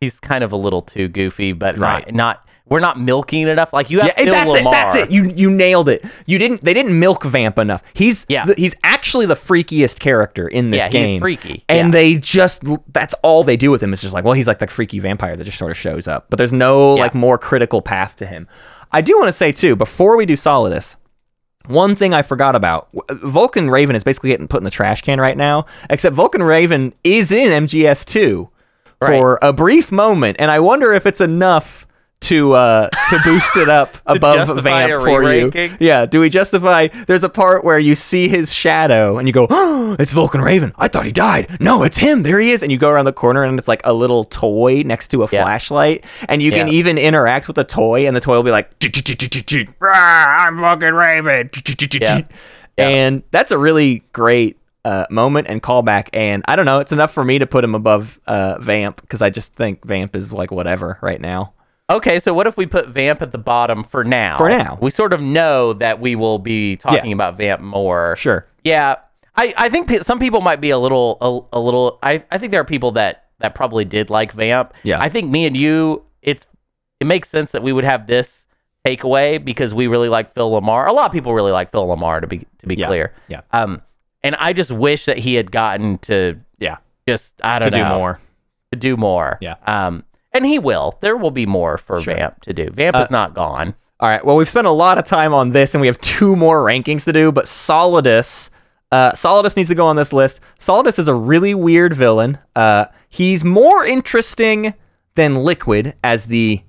he's kind of a little too goofy, but Right. not not. We're not milking it enough. Like you have Yeah, Phil that's LaMarr. it. That's it. You you nailed it. You didn't. They didn't milk Vamp enough. He's Yeah. the- he's actually the freakiest character in this Yeah, he's game. freaky. and Yeah. they just that's all they do with him. is just like, well, he's like the freaky vampire that just sort of shows up. But there's no like more critical path to him. I do want to say too before we do Solidus. One thing I forgot about Vulcan Raven is basically getting put in the trash can right now, except Vulcan Raven is in MGS2 for a brief moment, and I wonder if it's enough to uh to boost it up [LAUGHS] above Vamp for you. re-ranking? Yeah, do we justify there's a part where you see his shadow and you go, oh, [GASPS] it's Vulcan Raven. I thought he died. No, it's him. There he is. And you go around the corner and it's like a little toy next to a Yeah. flashlight. And you can even interact with the toy and the toy will be like, I'm Vulcan Raven. Yeah. Yeah. And that's a really great uh, moment and callback. And I don't know, it's enough for me to put him above uh, Vamp because I just think Vamp is like whatever right now. Okay, so what if we put Vamp at the bottom for now? For now. We sort of know that we will be talking Yeah. about Vamp more. Sure. Yeah. I, I think pe- some people might be a little a, a little I, I think there are people that that probably did like Vamp. Yeah. I think me and you it's it makes sense that we would have this takeaway because we really like Phil LaMarr. A lot of people really like Phil LaMarr to be to be Yeah. clear. Yeah. Um and I just wish that he had gotten to Yeah. just I don't do know more. to do more. Yeah. Um, and he will. There will be more for Sure. Vamp to do. Vamp Uh, is not gone. All right. Well, we've spent a lot of time on this, and we have two more rankings to do. But Solidus, uh, Solidus needs to go on this list. Solidus is a really weird villain. Uh, he's more interesting than Liquid as the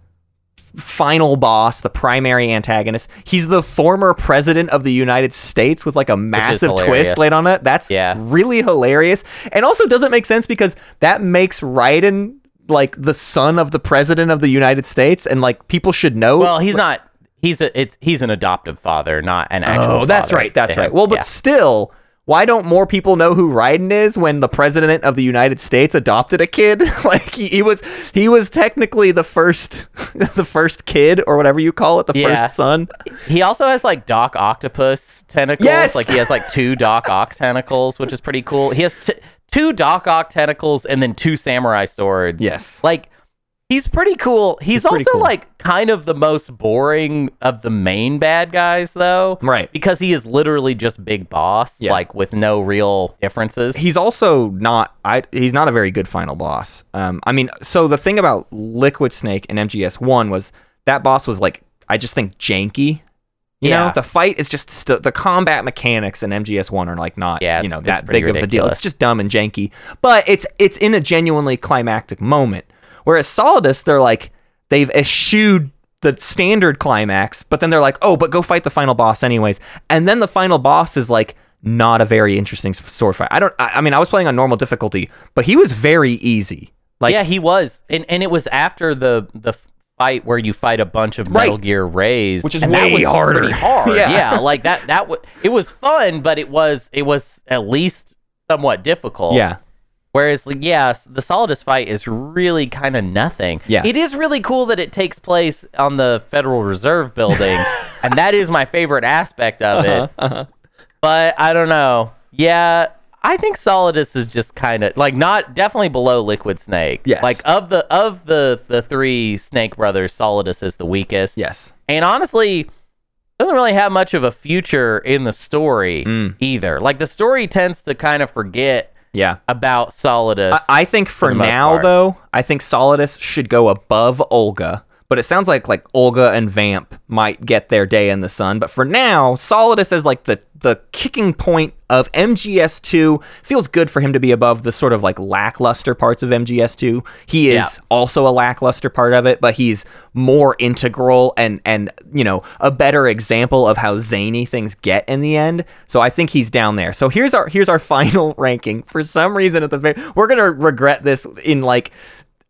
final boss, the primary antagonist. He's the former president of the United States with like a massive twist laid on it. That's Yeah. really hilarious. And also doesn't make sense because that makes Raiden like the son of the president of the United States and like people should know Well, he's not. He's a. It's he's an adoptive father, not an oh, actual. Oh, that's right. That's right. Well, but Yeah. still, why don't more people know who Raiden is when the president of the United States adopted a kid? [LAUGHS] like he, he was he was technically the first [LAUGHS] the first kid or whatever you call it, the Yeah. first son. He also has like Doc Octopus tentacles. Yes! Like he has like two Doc [LAUGHS] Ock tentacles, which is pretty cool. He has t- two Doc Ock tentacles and then two samurai swords. Yes. Like he's pretty cool. He's, pretty also cool. like kind of the most boring of the main bad guys though. Right. Because he is literally just big boss, Yeah. like with no real differences. He's also not I he's not a very good final boss. Um I mean, so the thing about Liquid Snake and MGS1 was that boss was like I just think janky. You know, Yeah. the fight is just st- the combat mechanics in MGS1 are like not, Yeah, you know, that big of a deal. It's just dumb and janky. But it's it's in a genuinely climactic moment. Whereas Solidus, they're like they've eschewed the standard climax, but then they're like, "Oh, but go fight the final boss anyways." And then the final boss is like not a very interesting sword fight. I don't I, I mean, I was playing on normal difficulty, but he was very easy. Like yeah, he was, and and it was after the the fight where you fight a bunch of Right. Metal Gear Rays, Which is and way harder. Hard, [LAUGHS] Yeah. yeah. Like that. That w- it was fun, but it was it was at least somewhat difficult. yeah. Whereas, like, yeah, the Solidus fight is really kind of nothing. Yeah. It is really cool that it takes place on the Federal Reserve building, [LAUGHS] and that is my favorite aspect of it. Uh-huh, But I don't know. Yeah, I think Solidus is just kind of like not definitely below Liquid Snake. Yes. Like of the of the the three Snake brothers, Solidus is the weakest. Yes. And honestly, doesn't really have much of a future in the story Mm. either. Like the story tends to kind of forget Yeah. about Solidus. I, I think for, most now part. though, I think Solidus should go above Olga. But it sounds like like Olga and Vamp might get their day in the sun. But for now, Solidus is like the the kicking point of MGS2. Feels good for him to be above the sort of like lackluster parts of MGS2. He is Yeah. also a lackluster part of it, but he's more integral and and you know a better example of how zany things get in the end. So I think he's down there. So here's our here's our [LAUGHS] final ranking. For some reason, at the very we're gonna regret this in like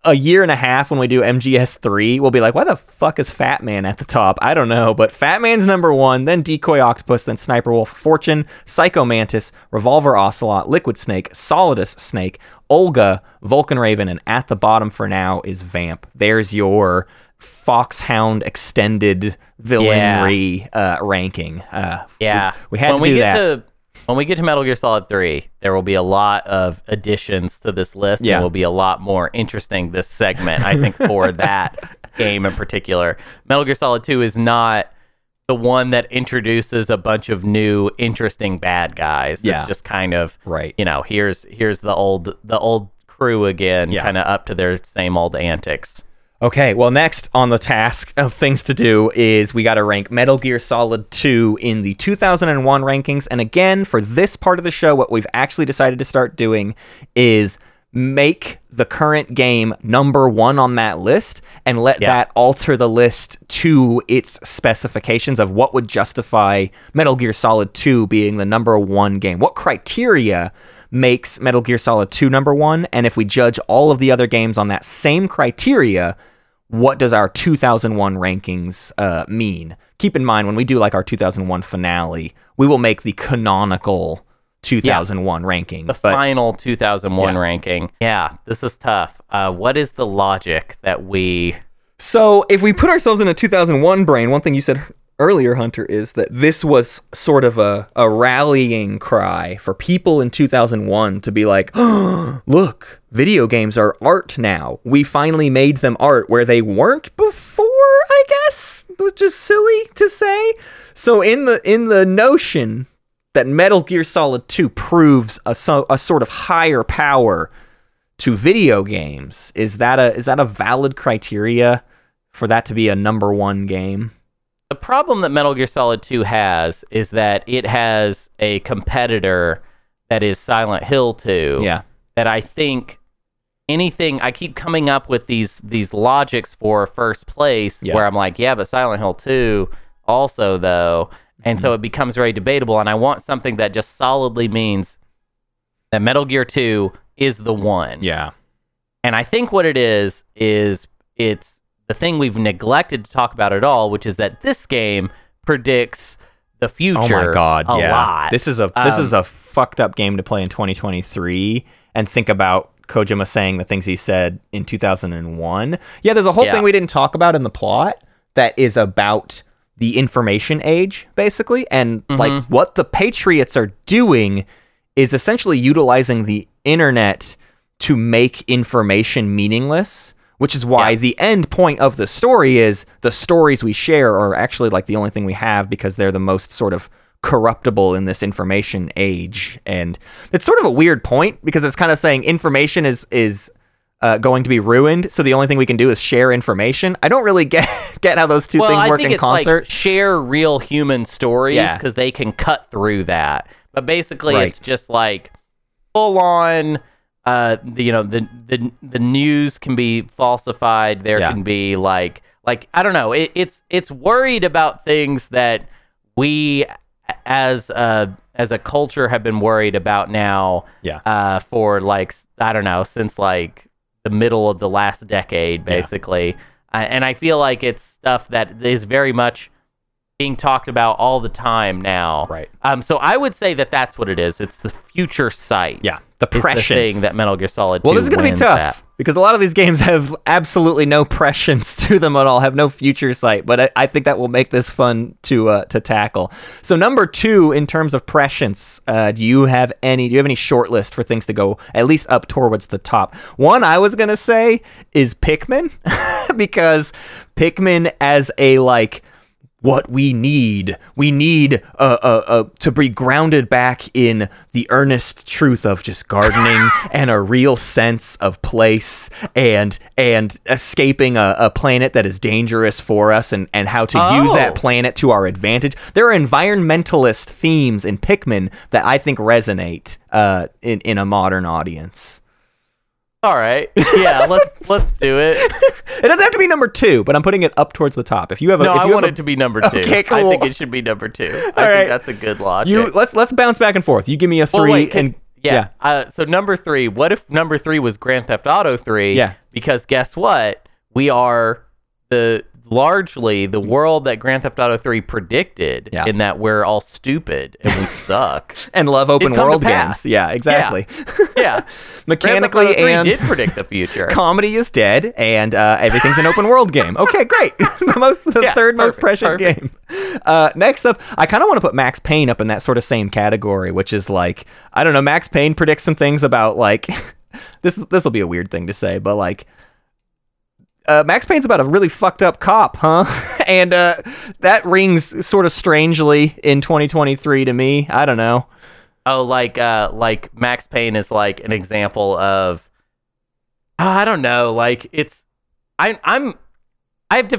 a year and a half when we do MGS3, we'll be like, why the fuck is Fat Man at the top? I don't know, but Fat Man's number one, then Decoy Octopus, then Sniper Wolf Fortune, Psycho Mantis, Revolver Ocelot, Liquid Snake, Solidus Snake, Olga, Vulcan Raven, and at the bottom for now is Vamp. There's your Foxhound extended villainry uh, ranking. Uh, yeah. we, we had when to we do get that. to when we get to Metal Gear Solid 3, there will be a lot of additions to this list. Yeah. And it will be a lot more interesting this segment, I think, for [LAUGHS] that game in particular. Metal Gear Solid 2 is not the one that introduces a bunch of new interesting bad guys. Yeah. It's just kind of Right. you know, here's here's the old the old crew again, Yeah. kind of up to their same old antics. Okay, well, next on the task of things to do is we got to rank Metal Gear Solid 2 in the 2001 rankings. And again, for this part of the show, what we've actually decided to start doing is make the current game number one on that list and let Yeah. that alter the list to its specifications of what would justify Metal Gear Solid 2 being the number one game. What criteria makes Metal Gear Solid 2 number one? And if we judge all of the other games on that same criteria, what does our 2001 rankings uh, mean? Keep in mind, when we do like our 2001 finale, we will make the canonical 2001 ranking. The but final 2001 Yeah. ranking. Yeah, this is tough. Uh, what is the logic that we So, if we put ourselves in a 2001 brain, one thing you said earlier, Hunter, is that this was sort of a, a rallying cry for people in 2001 to be like, oh, [GASPS] look, video games are art now. We finally made them art where they weren't before, I guess, which is silly to say. So, in the in the notion that Metal Gear Solid 2 proves a, a sort of higher power to video games is that a is that a valid criteria for that to be a number one game The problem that Metal Gear Solid 2 has is that it has a competitor that is Silent Hill 2 yeah that I think anything I keep coming up with these these logics for first place Yeah. where I'm like, yeah, but Silent Hill 2 also though. And Mm-hmm. so it becomes very debatable and I want something that just solidly means that Metal Gear 2 is the one. Yeah. And I think what it is is it's the thing we've neglected to talk about at all, which is that this game predicts the future. Oh my god, a yeah. lot. This is a this Um, is a fucked up game to play in 2023 and think about Kojima saying the things he said in 2001. Yeah, there's a whole Yeah. thing we didn't talk about in the plot that is about the information age basically and like Mm-hmm. what the patriots are doing is essentially utilizing the internet to make information meaningless which is why Yeah. the end point of the story is the stories we share are actually like the only thing we have because they're the most sort of corruptible in this information age and it's sort of a weird point because it's kind of saying information is is uh, going to be ruined so the only thing we can do is share information i don't really [LAUGHS] get get how those two well, things I work think in it's concert like share real human stories Yeah. because they can cut through that. But basically, Right. it's just like full on. Uh, the, you know the the the news can be falsified. There Yeah. can be like like I don't know. It, it's it's worried about things that we as a as a culture have been worried about now. Yeah. Uh, for like I don't know since like the middle of the last decade, Yeah. basically. Uh, and I feel like it's stuff that is very much being talked about all the time now. Right. Um. So I would say that that's what it is. It's the future sight. yeah the prescience the thing that Metal Gear Solid. well this is going to be tough at. because a lot of these games have absolutely no prescience [LAUGHS] to them at all have no future sight but i, I think that will make this fun to uh, to tackle so number two in terms of prescience uh, do you have any do you have any short list for things to go at least up towards the top one i was going to say is pikmin [LAUGHS] because pikmin as a like what we need. We need uh, uh, uh, to be grounded back in the earnest truth of just gardening [LAUGHS] and a real sense of place and and escaping a, a planet that is dangerous for us and, and how to use Oh. that planet to our advantage. There are environmentalist themes in Pikmin that I think resonate uh, in, in a modern audience. All right. Yeah. [LAUGHS] let's let's do it. It doesn't have to be number two, but I'm putting it up towards the top. If you have a, No, if I want a- it to be number two. Okay, cool. I think it should be number two. [LAUGHS] I All think that's a good logic. you let's let's bounce back and forth. You give me a Well, three wait, can- and yeah. Uh, so number three. What if number three was Grand Theft Auto three? Yeah. Because guess what? We are the largely the world that Grand Theft Auto three predicted. Yeah. In that we're all stupid and we [LAUGHS] suck. and love open world games. Yeah, exactly. yeah. [LAUGHS] Mechanically Auto 3 and did predict the future. [LAUGHS] comedy is dead, and uh, everything's an open world game. Okay, great. the most, the Yeah, third most perfect, game. Uh, next up, I kind of want to put Max Payne up in that sort of same category, which is like I don't know. Max Payne predicts some things about like this. This will be a weird thing to say, but like. Uh, Max Payne's about a really fucked up cop, huh? [LAUGHS] and uh, that rings sort of strangely in 2023 to me. I don't know. Oh, like uh, like Max Payne is like an example of. Oh, I don't know. Like it's, I I'm, I have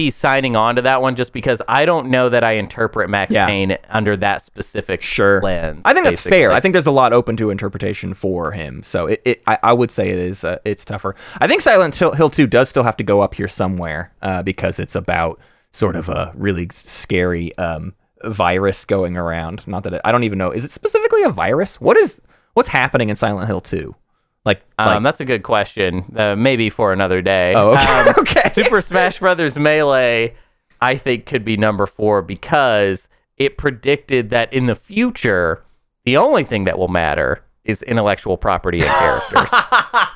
difficulty signing on to that one just because I don't know that I interpret Max Yeah. Payne under that specific Sure. lens. I think that's fair. I think there's a lot open to interpretation for him. So it, it I, I would say it is uh, it's tougher. I think Silent Hill, Hill 2 does still have to go up here somewhere uh, because it's about sort of a really scary um, virus going around. Not that it, I don't even know. Is it specifically a virus? What is what's happening in Silent Hill 2? Like, Um, like that's a good question. Uh, maybe for another day. oh, okay. Um, [LAUGHS] okay. Super Smash Brothers Melee, I think, could be number four because it predicted that in the future, the only thing that will matter is intellectual property and characters. [LAUGHS]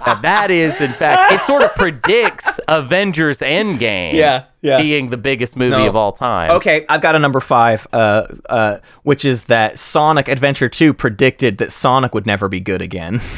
Now, that is, in fact, it sort of predicts Avengers Endgame Yeah, yeah. being the biggest movie No. of all time. Okay, I've got a number five, uh, uh, which is that Sonic Adventure 2 predicted that Sonic would never be good again. [LAUGHS]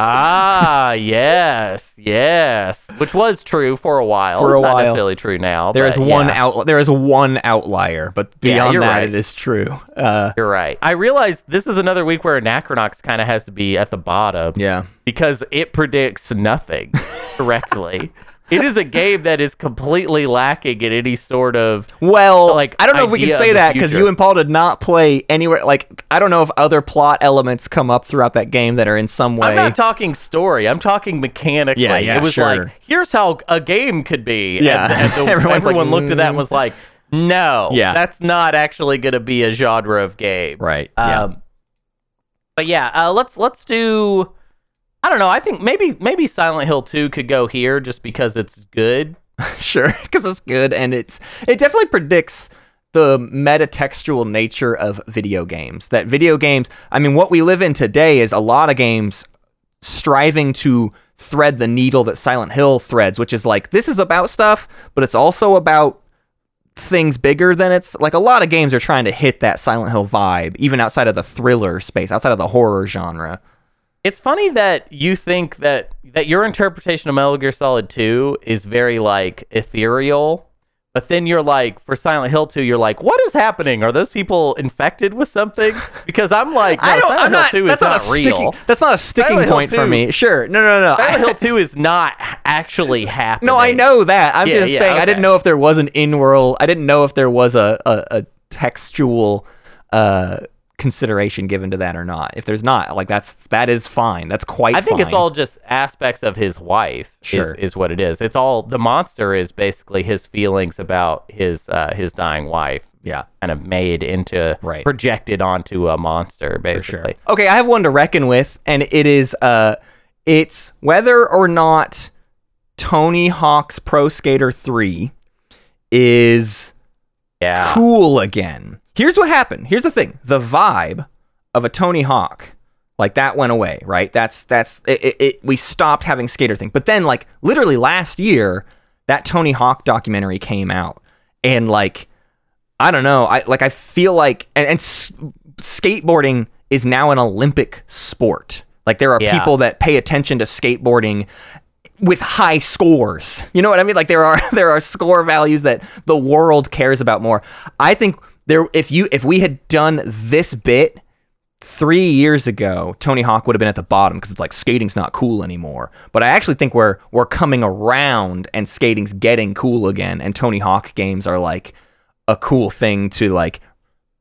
Ah, yes, yes. Which was true for a while. For it's a not while. necessarily true now. There is but one yeah. out. There is one outlier, but Yeah, beyond you're that, right. it is true. Uh, You're right. I realize this is another week where Anachronox kind of has to be at the bottom yeah. because it predicts nothing [LAUGHS] correctly. It is a game that is completely lacking in any sort of Well, like, I don't know if we can say that because you and Paul did not play anywhere. Like, I don't know if other plot elements come up throughout that game that are in some way. I'm not talking story. I'm talking mechanically. Yeah, yeah, it was sure. like, here's how a game could be. Yeah. And, and the- [LAUGHS] Everyone's like, everyone looked at that and "Mm." was like, no, Yeah. that's not actually going to be a genre of game. right. Yeah. Um, but yeah, uh, let's let's do. I don't know. I think maybe maybe Silent Hill 2 could go here just because it's good. [LAUGHS] sure, because it's good and it's it definitely predicts the metatextual nature of video games. That video games, I mean, what we live in today is a lot of games striving to thread the needle that Silent Hill threads, which is like this is about stuff, but it's also about things bigger than it's like a lot of games are trying to hit that Silent Hill vibe, even outside of the thriller space, outside of the horror genre. It's funny that you think that that your interpretation of Metal Gear Solid 2 is very like ethereal, but then you're like for Silent Hill 2 you're like what is happening? Are those people infected with something? Because I'm like no, Silent Hill 2 is that's not, real. sticking. That's not a sticking Silent point for me. Sure, no, no, no. Silent Hill [LAUGHS] 2 is not actually happening. No, I know that. I'm Yeah, just yeah, saying I didn't know if there was an in-world. I didn't know if there was a a, a textual uh, consideration given to that or not. If there's not, like that's that is fine. That's quite. I think it's all just aspects of his wife. Sure. is, is what it is. It's all the monster is basically his feelings about his uh, his dying wife, Yeah, kind of made into Right. projected onto a monster, basically. sure. Okay, I have one to reckon with, and it is uh, it's whether or not Tony Hawk's Pro Skater Three is Yeah. cool again. Here's what happened. Here's the thing. The vibe of a Tony Hawk, like that went away, right? That's that's it, it, it we stopped having skater thing. But then like literally last year, that Tony Hawk documentary came out and like I don't know, I like I feel like and, and s- skateboarding is now an Olympic sport. Like there are Yeah. people that pay attention to skateboarding with high scores. You know what I mean? Like there are [LAUGHS] there are score values that the world cares about more. I think there if you if we had done this bit 3 years ago, Tony Hawk would have been at the bottom because it's like skating's not cool anymore. But I actually think we're we're coming around and skating's getting cool again and Tony Hawk games are like a cool thing to like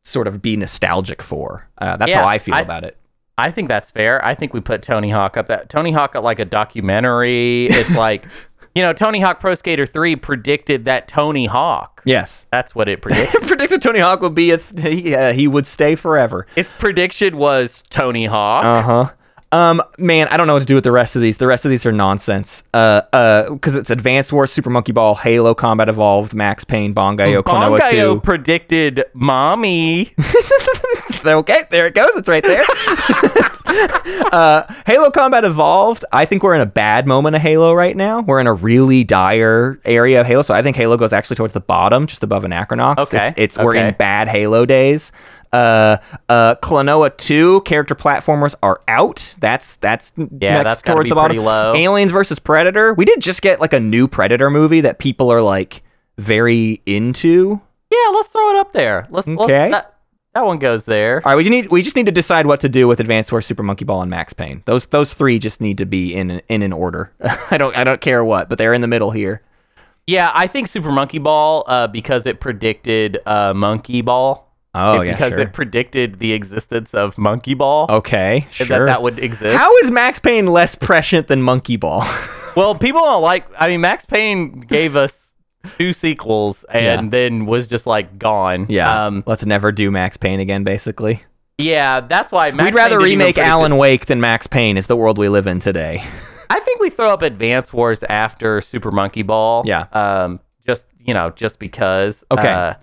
sort of be nostalgic for. Uh, that's Yeah, how I feel I- about it. I think that's fair. I think we put Tony Hawk up that Tony Hawk like a documentary. It's like, [LAUGHS] you know, Tony Hawk Pro Skater 3 predicted that Tony Hawk. Yes. That's what it predicted. [LAUGHS] Predicted Tony Hawk would be a th- he, uh, he would stay forever. its prediction was Tony Hawk. Uh huh. Um, man, I don't know what to do with the rest of these. The rest of these are nonsense. Uh, uh, because it's Advanced Wars, Super Monkey Ball, Halo Combat Evolved, Max Payne, Bangai-O, Klonoa Bangai-O 2. [LAUGHS] predicted mommy. okay, there it goes. It's right there. [LAUGHS] uh, Halo Combat Evolved. I think we're in a bad moment of Halo right now. We're in a really dire area of Halo, so I think Halo goes actually towards the bottom, just above Anachronox. Okay, It's, it's we're in bad Halo days. Uh, uh, Klonoa 2 character platformers are out. That's that's Yeah, that's towards be the bottom. pretty low. Aliens versus Predator. We did just get like a new Predator movie that people are like very into. yeah, let's throw it up there. Let's, Okay. let's that, that one goes there. All right, we just need we just need to decide what to do with Advanced Wars, Super Monkey Ball, and Max Payne. Those those three just need to be in in an order. [LAUGHS] I don't I don't care what, but they're in the middle here. Yeah, I think Super Monkey Ball uh, because it predicted uh, Monkey Ball. Oh It- yeah, because sure. it predicted the existence of Monkey Ball. okay, sure. That that would exist. How is Max Payne less prescient than Monkey Ball? [LAUGHS] Well, people don't like. I mean, Max Payne gave us two sequels and Yeah. then was just like gone. yeah, Um, let's never do Max Payne again. Basically, yeah. That's why Max we'd rather remake Alan it. Wake than Max Payne. Is the world we live in today. [LAUGHS] I think we throw up Advance Wars after Super Monkey Ball. Yeah. Um. Just you know, just because. Okay. Uh,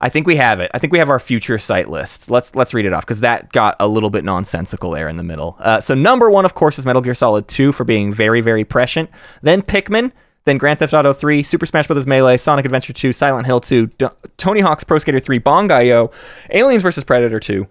I think we have it. I think we have our future sight list. Let's let's read it off because that got a little bit nonsensical there in the middle. Uh, so number one, of course, is Metal Gear Solid 2 for being very very prescient. Then Pikmin. Then Grand Theft Auto 3, Super Smash Bros. Melee, Sonic Adventure 2, Silent Hill 2, D- Tony Hawk's Pro Skater 3, Bangai-O, Aliens vs Predator 2,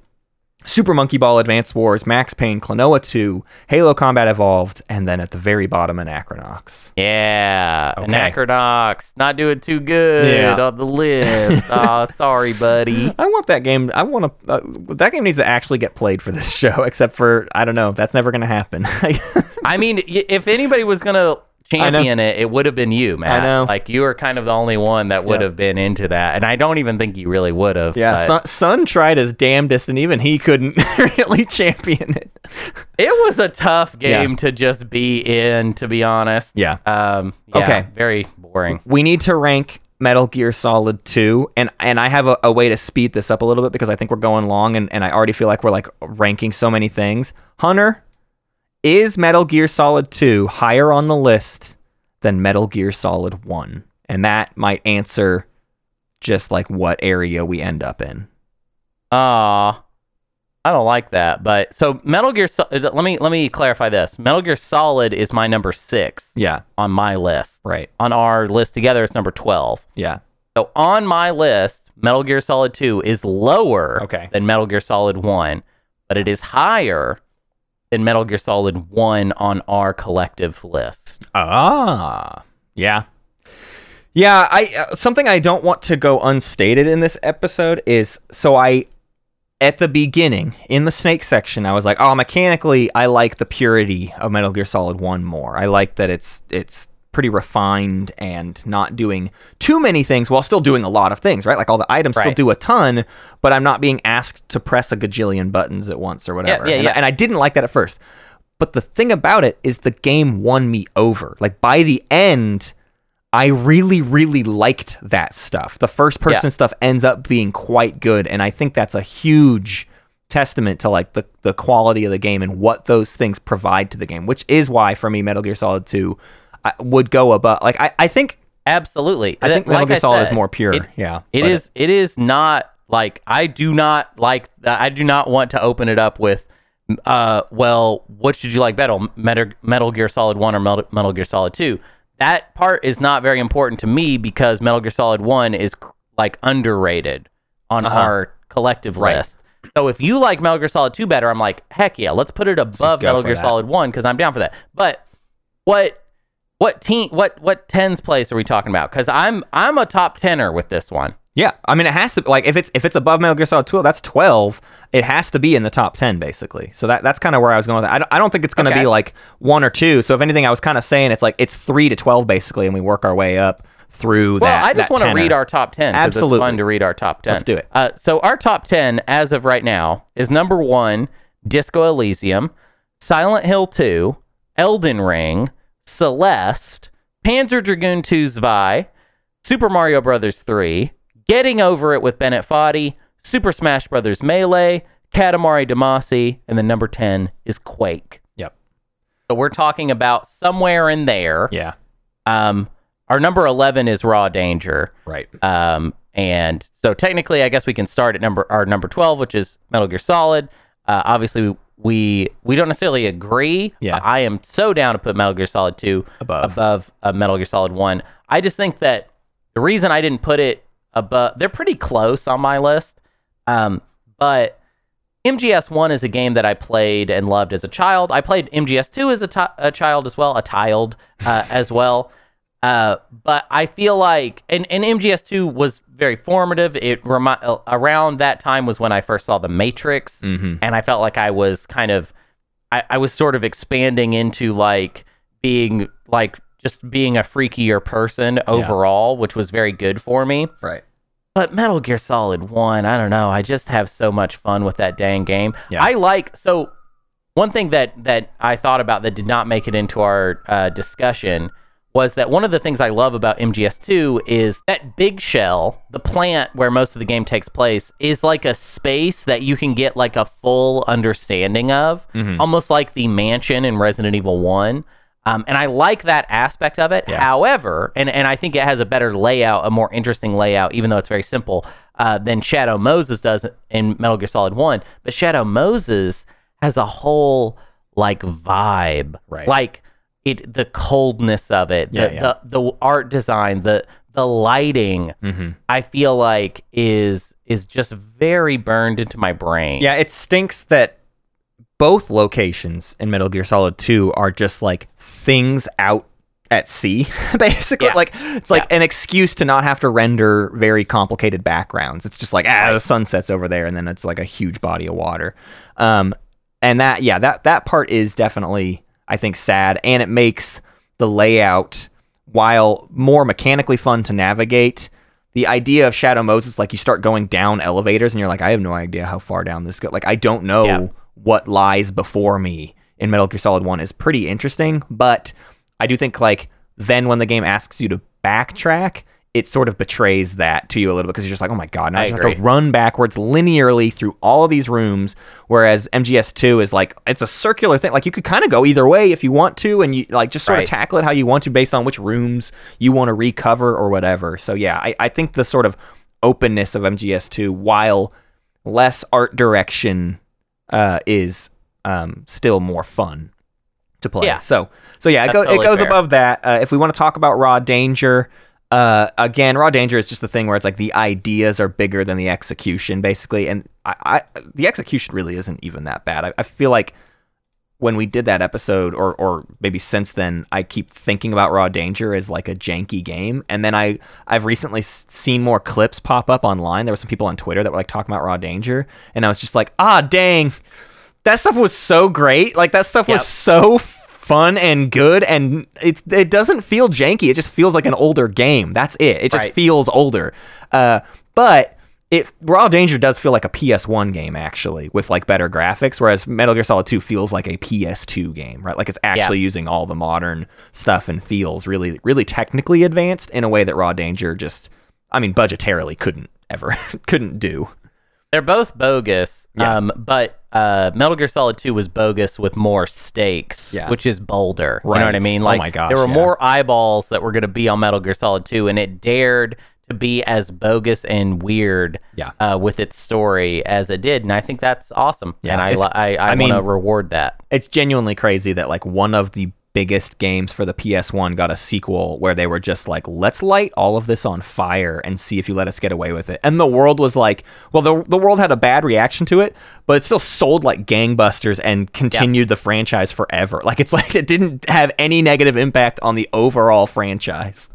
Super Monkey Ball Advance Wars, Max Payne, Klonoa 2, Halo Combat Evolved, and then at the very bottom, Anachronox. yeah. Okay. Anachronox not doing too good Yeah. on the list. [LAUGHS] oh, sorry, buddy. I want that game. I want to. Uh, that game needs to actually get played for this [LAUGHS] show. Except for I don't know. That's never going to happen. [LAUGHS] I mean, if anybody was gonna champion it, it would have been you, Matt. know. Like you were kind of the only one that would Yeah. have been into that, and I don't even think you really would have. Yeah, Sun, Sun tried his damnedest, and even he couldn't [LAUGHS] really champion it. it was a tough Yeah. game to just be in, to be honest. Yeah. Um. yeah, Okay. Very boring. We need to rank Metal Gear Solid 2, and and I have a, a way to speed this up a little bit because I think we're going long, and, and I already feel like we're like ranking so many things. Hunter, is Metal Gear Solid 2 higher on the list than Metal Gear Solid 1? And that might answer just like what area we end up in. Aw, I don't like that. But so Metal Gear. Uh, let me let me clarify this. Metal Gear Solid is my number six Yeah, on my list. right. On our list together, it's number twelve. Yeah. So on my list, Metal Gear Solid 2 is lower Okay. than Metal Gear Solid 1, but it is higher than Metal Gear Solid 1 on our collective list. Ah, yeah, yeah. I uh, something I don't want to go unstated in this episode is so I at the beginning in the snake section I was like, oh, mechanically I like the purity of Metal Gear Solid One more. I like that it's it's pretty refined and not doing too many things while still doing a lot of things, right? Like all the items still do a ton, but I'm not being asked to press a gajillion buttons at once or whatever. yeah, and, yeah. and I didn't like that at first. But the thing about it is the game won me over. Like by the end, I really, really liked that stuff. The first person Yeah. stuff ends up being quite good, and I think that's a huge testament to like the the quality of the game and what those things provide to the game, which is why for me Metal Gear Solid 2 I, would go above like I, I think Absolutely. I think Like Metal Gear Solid is more pure. It, yeah. it but is it is not like I do not like I do not want to open it up with uh well what should you like better Metal, Metal Gear Solid 1 or Metal, Metal Gear Solid 2 that part is not very important to me because Metal Gear Solid 1 is like underrated on Uh-huh. our collective Right. list so if you like Metal Gear Solid 2 better I'm like heck yeah let's put it above Metal Gear that. Solid 1 cuz I'm down for that but what what team what what tens place are we talking about because i'm i'm a top tenner with this one Yeah, I mean it has to like if it's if it's above Metal Gear Solid 2, that's 12. It has to be in the top 10 basically. So that that's kind of where I was going with it. I don't, I don't think it's going to Okay. be like 1 or 2. So if anything I was kind of saying it's like it's 3 to 12 basically and we work our way up through well that i just want to read our top 10 'cause Absolutely. it's fun to read our top 10 Let's do it. uh, so our top 10 as of right now is number one disco elysium silent hill 2 elden ring celeste panzer dragoon 2 zwei super mario brothers 3 getting over it with bennett foddy super smash brothers melee katamari damacy and then number 10 is quake Yep. So we're talking about somewhere in there. Yeah. Um, our number eleven is Raw Danger. Right. Um, and so technically, I guess we can start at number our number twelve, which is Metal Gear Solid. Uh, obviously, we we we don't necessarily agree. Yeah. I am so down to put Metal Gear Solid two Above. above uh, Metal Gear Solid one. I just think that the reason I didn't put it above, they're pretty close on my list. Um, but MGS one is a game that I played and loved as a child. I played MGS two as a a child as well, a child uh, as well. Uh, but I feel like, and, and MGS2 was very formative. It remi- uh, around that time was when I first saw The Matrix, Mhm. and I felt like I was kind of, I, I was sort of expanding into like being like just being a freakier person overall, which was very good for me. Right. But Metal Gear Solid 1, I don't know. I just have so much fun with that dang game. Yeah. I like so one thing that that I thought about that did not make it into our uh, discussion was that one of the things I love about MGS2 is that big shell, the plant where most of the game takes place, is like a space that you can get like a full understanding of, Mhm. almost like the mansion in Resident Evil 1. Um, and I like that aspect of it. Yeah. However, and, and I think it has a better layout, a more interesting layout, even though it's very simple, uh, than Shadow Moses does in Metal Gear Solid 1. But Shadow Moses has a whole like vibe. Right. Like it the coldness of it, the, Yeah, yeah. the the art design, the the lighting, Mhm. I feel like is is just very burned into my brain. Yeah, it stinks that both locations in Metal Gear Solid 2 are just like things out at sea, [LAUGHS] basically. Yeah. Like it's like Yeah. an excuse to not have to render very complicated backgrounds. It's just like ah, the sun sets over there, and then it's like a huge body of water. Um, and that yeah, that that part is definitely I think sad, and it makes the layout, while more mechanically fun to navigate, the idea of Shadow Moses, like you start going down elevators and you're like, I have no idea how far down this goes. Like I don't know Yeah. what lies before me in Metal Gear Solid 1 is pretty interesting, but I do think like then when the game asks you to backtrack, it sort of betrays that to you a little bit because you're just like, oh my god, now I, I just have to run backwards linearly through all of these rooms. Whereas MGS2 is like it's a circular thing. Like you could kind of go either way if you want to, and you like just sort Right. of tackle it how you want to based on which rooms you want to recover or whatever. So yeah, I, I think the sort of openness of MGS2, while less art direction, uh, is um, still more fun to play. Yeah. So so yeah, it, go, it goes fair. above that. Uh, if we want to talk about Raw Danger, uh, again, Raw Danger is just the thing where it's like the ideas are bigger than the execution, basically, and I, I the execution really isn't even that bad. I, I feel like when we did that episode, or or maybe since then, I keep thinking about Raw Danger as like a janky game, and then I I've recently seen more clips pop up online. There were some people on Twitter that were like talking about Raw Danger, and I was just like, ah, dang, that stuff was so great. Like that stuff Yep. was so fun and good, and it it doesn't feel janky. It just feels like an older game. That's it. It just Right. feels older. Uh, but it Raw Danger does feel like a PS1 game actually, with like better graphics, whereas Metal Gear Solid 2 feels like a PS2 game, right? Like it's actually using all the modern stuff and feels really really technically advanced in a way that Raw Danger just, I mean, budgetarily couldn't ever [LAUGHS] couldn't do. They're both bogus, Yeah. um, but uh, Metal Gear Solid 2 was bogus with more stakes, Yeah. which is bolder. You know what I Right. mean? Oh Like, my gosh, there were yeah. more eyeballs that were going to be on Metal Gear Solid 2, and it dared to be as bogus and weird Yeah. uh, with its story as it did, and I think that's awesome. Yeah, and I, I, I, I mean- want to reward that. it's genuinely crazy that like one of the biggest games for the PS1 got a sequel where they were just like, let's light all of this on fire and see if you let us get away with it. And the world was like, well, the, the world had a bad reaction to it, but it still sold like gangbusters and continued the franchise forever. [LAUGHS] Like it's like it didn't have any negative impact on the overall franchise.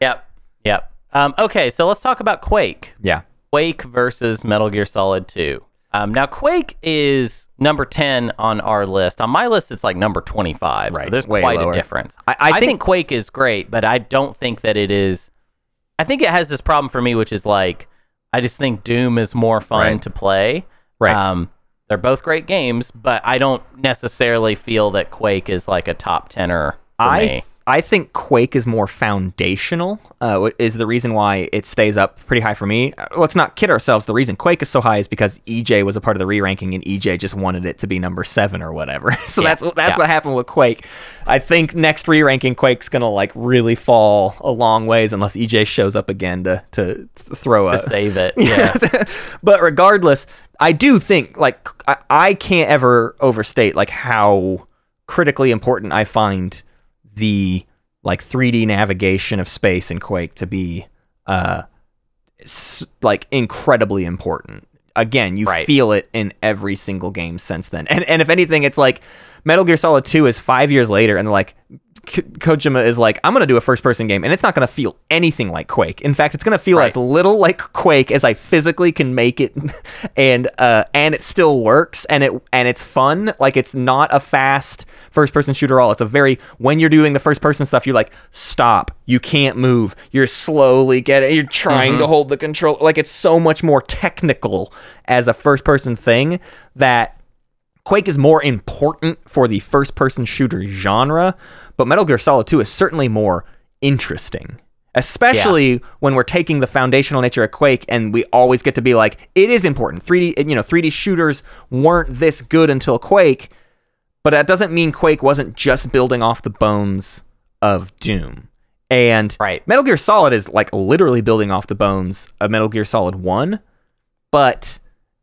Yep, yep. Um, okay, so let's talk about Quake. Yeah. Quake versus Metal Gear Solid 2. Um, now, Quake is number 10 on our list. On my list, it's like number 25. So Right, there's way quite lower. a difference. I- I think- think Quake is great, but I don't think that it is. I think it has this problem for me, which is like, I just think Doom is more fun Right. to play. Right. Um, they're both great games, but I don't necessarily feel that Quake is like a top tenor for I me. I think Quake is more foundational. Uh, is the reason why it stays up pretty high for me. Uh, Let's not kid ourselves. The reason Quake is so high is because EJ was a part of the re-ranking, and EJ just wanted it to be number seven or whatever. [LAUGHS] so Yeah, that's that's yeah. what happened with Quake. I think next re-ranking Quake's gonna like really fall a long ways unless EJ shows up again to to th- throw a to save it. [LAUGHS] Yeah. [LAUGHS] but regardless, I do think like I, I can't ever overstate like how critically important I find the like 3D navigation of space in Quake to be uh like incredibly important. Again, you Right. feel it in every single game since then. And and if anything, it's like Metal Gear Solid 2 is 5 years later and like K- Kojima is like, I'm gonna do a first-person game, and it's not gonna feel anything like Quake. In fact, it's gonna feel Right. as little like Quake as I physically can make it, [LAUGHS] and uh, and it still works, and it and it's fun. Like it's not a fast first-person shooter. All it's a very when you're doing the first-person stuff, you're like, stop, you can't move, you're slowly getting, you're trying to mm-hmm. hold the control. Like it's so much more technical as a first-person thing that Quake is more important for the first person shooter genre, but Metal Gear Solid 2 is certainly more interesting. Especially when we're taking the foundational nature of Quake and we always get to be like, it is important. 3D, you know, 3D shooters weren't this good until Quake, but that doesn't mean Quake wasn't just building off the bones of Doom. And Right. Metal Gear Solid is like literally building off the bones of Metal Gear Solid 1, but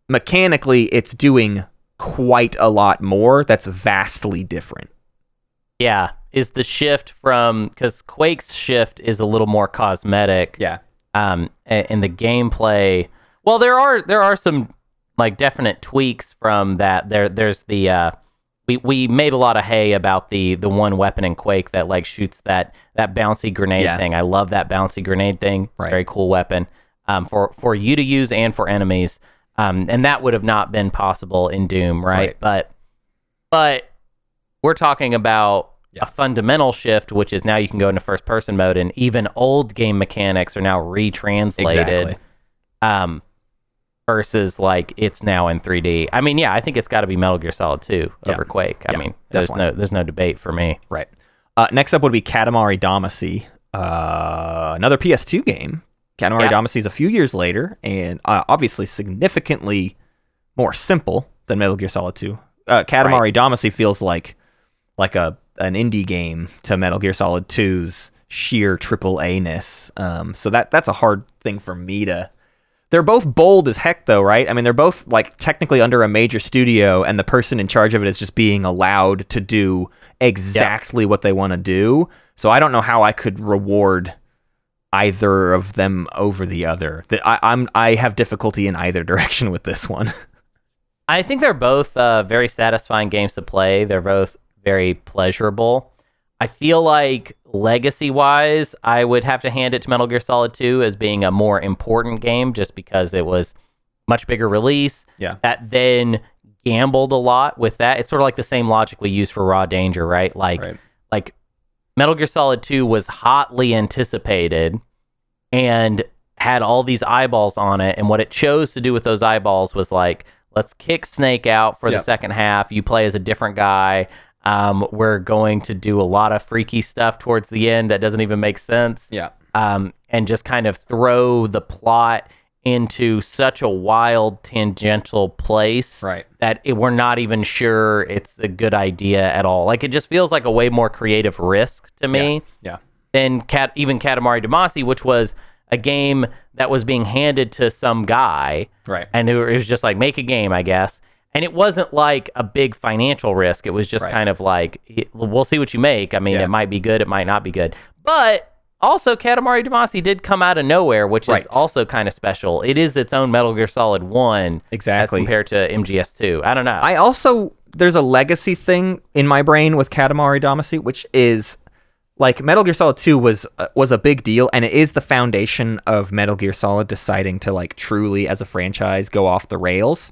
mechanically it's doing quite a lot more that's vastly different. Yeah, is the shift from because Quake's shift is a little more cosmetic. Yeah. Um, and the gameplay. Well, there are there are some like definite tweaks from that. There there's the uh, we we made a lot of hay about the the one weapon in Quake that like shoots that that bouncy grenade Yeah. thing. I love that bouncy grenade thing. Right. very cool weapon. Um, for for you to use and for enemies. Um, and that would have not been possible in Doom, right? Right. But but we're talking about a fundamental shift, which is now you can go into first person mode, and even old game mechanics are now retranslated. Exactly. Um, versus like it's now in 3D. I mean, yeah, I think it's got to be Metal Gear Solid 2 Yeah. over Quake. I Yeah, mean, there's definitely. no there's no debate for me. Right. Uh, next up would be Katamari Damacy, uh, another PS2 game. Katamari Yeah. Damacy is a few years later, and uh, obviously significantly more simple than Metal Gear Solid 2. Uh, Katamari Right. Damacy feels like like a an indie game to Metal Gear Solid 2's sheer triple A ness. Um, so that that's a hard thing for me to. They're both bold as heck, though, right? I mean, they're both like technically under a major studio, and the person in charge of it is just being allowed to do exactly what they want to do. So I don't know how I could reward either of them over the other. I, I'm I have difficulty in either [LAUGHS] direction with this one. I think they're both uh, very satisfying games to play. They're both very pleasurable. I feel like legacy wise, I would have to hand it to Metal Gear Solid 2 as being a more important game just because it was much bigger release. Yeah. That then gambled a lot with that. It's sort of like the same logic we use for Raw Danger, right? Like Right. like Metal Gear Solid 2 was hotly anticipated and had all these eyeballs on it and what it chose to do with those eyeballs was like let's kick Snake out for Yep. the second half. You play as a different guy. Um, we're going to do a lot of freaky stuff towards the end that doesn't even make sense Yeah. um, and just kind of throw the plot into such a wild tangential place Right. that it, we're not even sure it's a good idea at all. Like it just feels like a way more creative risk to me Yeah. than Cat, even Katamari Damacy, which was a game that was being handed to some guy Right. and it was just like make a game, I guess. And it wasn't like a big financial risk. It was just Right. kind of like we'll see what you make. I mean, Yeah. it might be good, it might not be good. But also, Katamari Damacy did come out of nowhere, which Right. is also kind of special. It is its own Metal Gear Solid One, Exactly. as compared to MGS Two. I don't know. I also there's a legacy thing in my brain with Katamari Damacy, which is like Metal Gear Solid 2 was uh, was a big deal and it is the foundation of Metal Gear Solid deciding to like truly as a franchise go off the rails.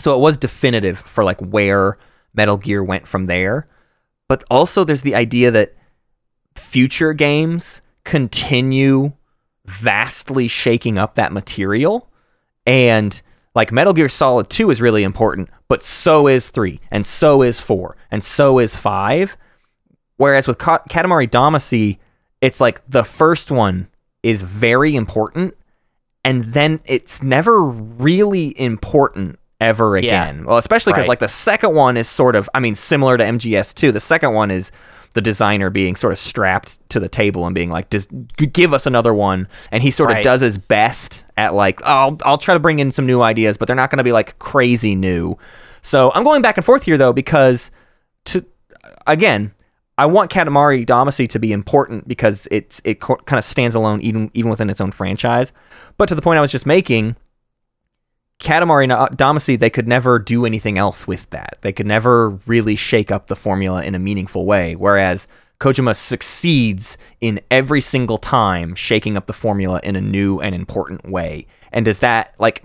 So it was definitive for like where Metal Gear went from there. But also there's the idea that future games continue vastly shaking up that material and like Metal Gear Solid 2 is really important, but so is 3, and so is 4, and so is 5. Whereas with Ka- Katamari Damacy, it's like the first one is very important, and then it's never really important ever Yeah. again. Well, especially because Right. like the second one is sort of, I mean, similar to MGS2. The second one is the designer being sort of strapped to the table and being like, just give us another one. And he sort of does his best at like, oh, I'll, I'll try to bring in some new ideas, but they're not going to be like crazy new. So I'm going back and forth here though, because to, again, I want Katamari Damacy to be important because it's it co- kind of stands alone even even within its own franchise. But to the point I was just making, Katamari Damacy they could never do anything else with that. They could never really shake up the formula in a meaningful way. Whereas Kojima succeeds in every single time shaking up the formula in a new and important way. And does that like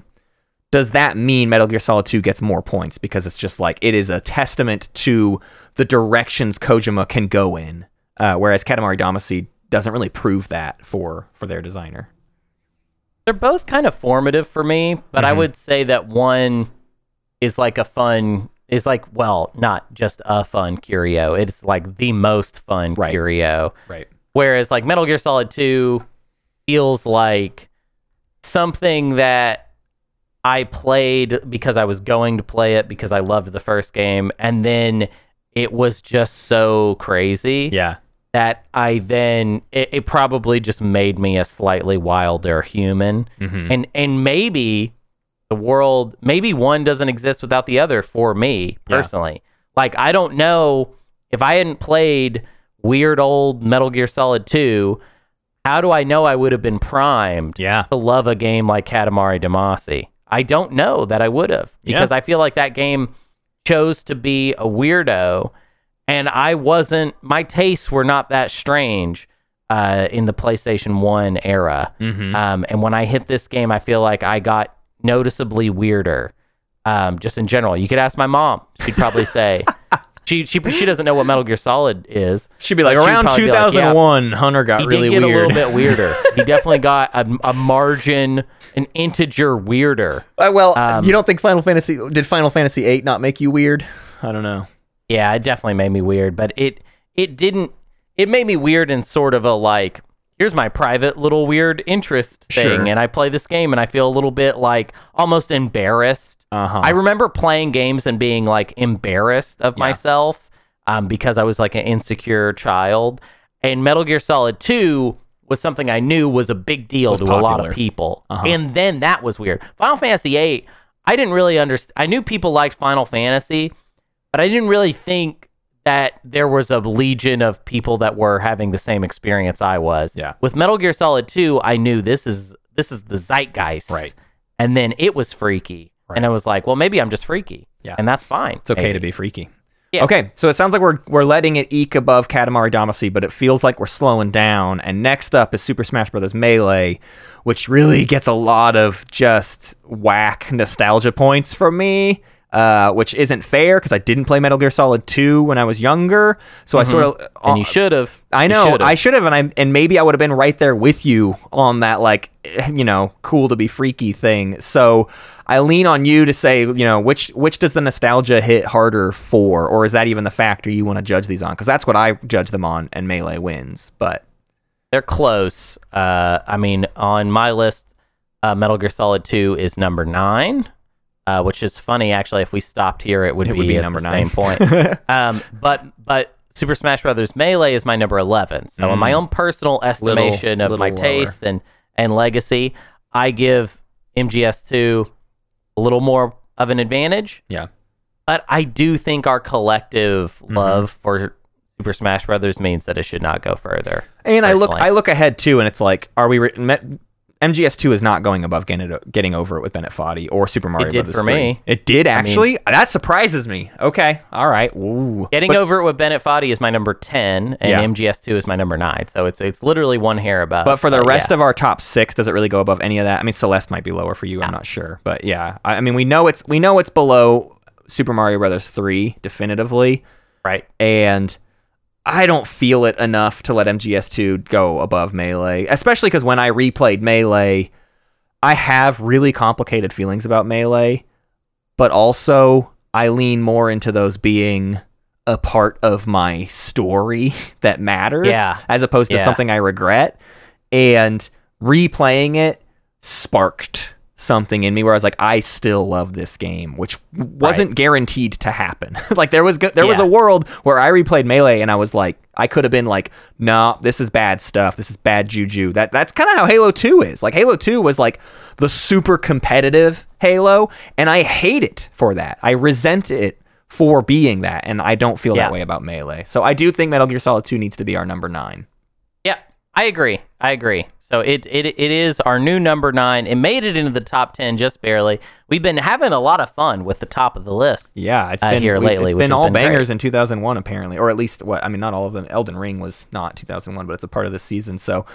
does that mean Metal Gear Solid 2 gets more points because it's just like it is a testament to the directions Kojima can go in, uh, whereas Katamari Damacy doesn't really prove that for for their designer. They're both kind of formative for me, but I Mhm. would say that one is like a fun is like well, not just a fun curio. It's like the most fun Right. curio. Right. Whereas like Metal Gear Solid 2 feels like something that I played because I was going to play it because I loved the first game and then it was just so crazy Yeah. That I then it, it probably just made me a slightly wilder human. Mm-hmm. And and maybe the world maybe one doesn't exist without the other for me Yeah. personally. Like I don't know if I hadn't played weird old Metal Gear Solid 2, how do I know I would have been primed Yeah. to love a game like Katamari Damacy? I don't know that I would have Yeah. because I feel like that game chose to be a weirdo and I wasn't my tastes were not that strange uh, in the PlayStation 1 era. Mm-hmm. Um, and when I hit this game, I feel like I got noticeably weirder. Um, just in general, you could ask my mom; she'd probably say, [LAUGHS] She she she doesn't know what Metal Gear Solid is. She'd be like, around probably be like, yeah, 2001, Hunter got he really did get weird. a little bit weirder. he [LAUGHS] definitely got a, a margin, an integer weirder. Uh, well, Um, you don't think Final Fantasy did Final Fantasy VIII not make you weird? I don't know. Yeah, it definitely made me weird, but it it didn't. It made me weird in sort of a like, here's my private little weird interest thing, Sure. and I play this game and I feel a little bit like almost embarrassed. Uh-huh. I remember playing games and being like embarrassed of myself um, because I was like an insecure child. And Metal Gear Solid 2 was something I knew was a big deal to a lot of people. Uh-huh. And then that was weird. Final Fantasy 8, I didn't really understand. I knew people liked Final Fantasy, but I didn't really think that there was a legion of people that were having the same experience I was. Yeah. With Metal Gear Solid 2, I knew this is this is the zeitgeist. Right. And then it was freaky. And I was like, well, maybe I'm just freaky. Yeah. And that's fine. It's okay to be freaky. Yeah. Okay, so it sounds like we're we're letting it eke above Katamari Damacy, but it feels like we're slowing down. And next up is Super Smash Bros. Melee, which really gets a lot of just whack nostalgia points from me. Uh, which isn't fair because I didn't play Metal Gear Solid 2 when I was younger, so I sort of Mm-hmm. And you should have. I know I should have, and I and maybe I would have been right there with you on that, like eh, you know, cool to be freaky thing. So I lean on you to say, you know, which which does the nostalgia hit harder for, or is that even the factor you want to judge these on? Because that's what I judge them on, and melee wins. But They're close. Uh, I mean, on my list, uh, Metal Gear Solid 2 is number nine, uh, which is funny, actually. If we stopped here, it would, It be, would be at number the nine. same point. [LAUGHS] um, but but Super Smash Brothers Melee is my number 11. So, in my own personal estimation of my Mm. lower. taste and, and legacy, I give MGS2 a little more of an advantage. yeah, But I do think our collective Mm-hmm. love for Super Smash Brothers means that it should not go further. and I look. I look ahead too, and it's like, are we? Re- Met, MGS2 is not going above getting, getting over it with Bennett Foddy or Super Mario it did Brothers for 3. me. It did mean- actually. that surprises me. Okay, all right. Ooh. Getting But- over it with Bennett Foddy is my number ten, and Yeah. MGS2 is my number nine. So it's it's literally one hair above. But for the rest yeah. of our top six, does it really go above any of that? I mean, Celeste might be lower for you. I'm not sure, but yeah, I, I mean, we know it's we know it's below Super Mario Brothers three definitively, right, and I don't feel it enough to let MGS2 go above Melee, especially because when I replayed Melee, I have really complicated feelings about Melee, but also I lean more into those being a part of my story [LAUGHS] that matters Yeah. as opposed to Yeah. something I regret. And replaying it sparked something in me where I was like, I still love this game, which wasn't guaranteed to happen. [LAUGHS] like there was there was a world where I replayed Melee and I was like, I could have been like, nah, this is bad stuff. This is bad juju. That that's kind of how Halo 2 is. Like Halo 2 was like the super competitive Halo, and I hate it for that. I resent it for being that, and I don't feel Yeah. that way about Melee. So I do think Metal Gear Solid 2 needs to be our number nine. yeah, I agree. I agree. So it it it is our new number nine. It made it into the top ten just barely. We've been having a lot of fun with the top of the list. Yeah, it's uh, been here lately, It's been all been great. bangers in 2001 apparently, or at least what I mean, not all of them. Elden Ring was not 2001, but it's a part of this season. So,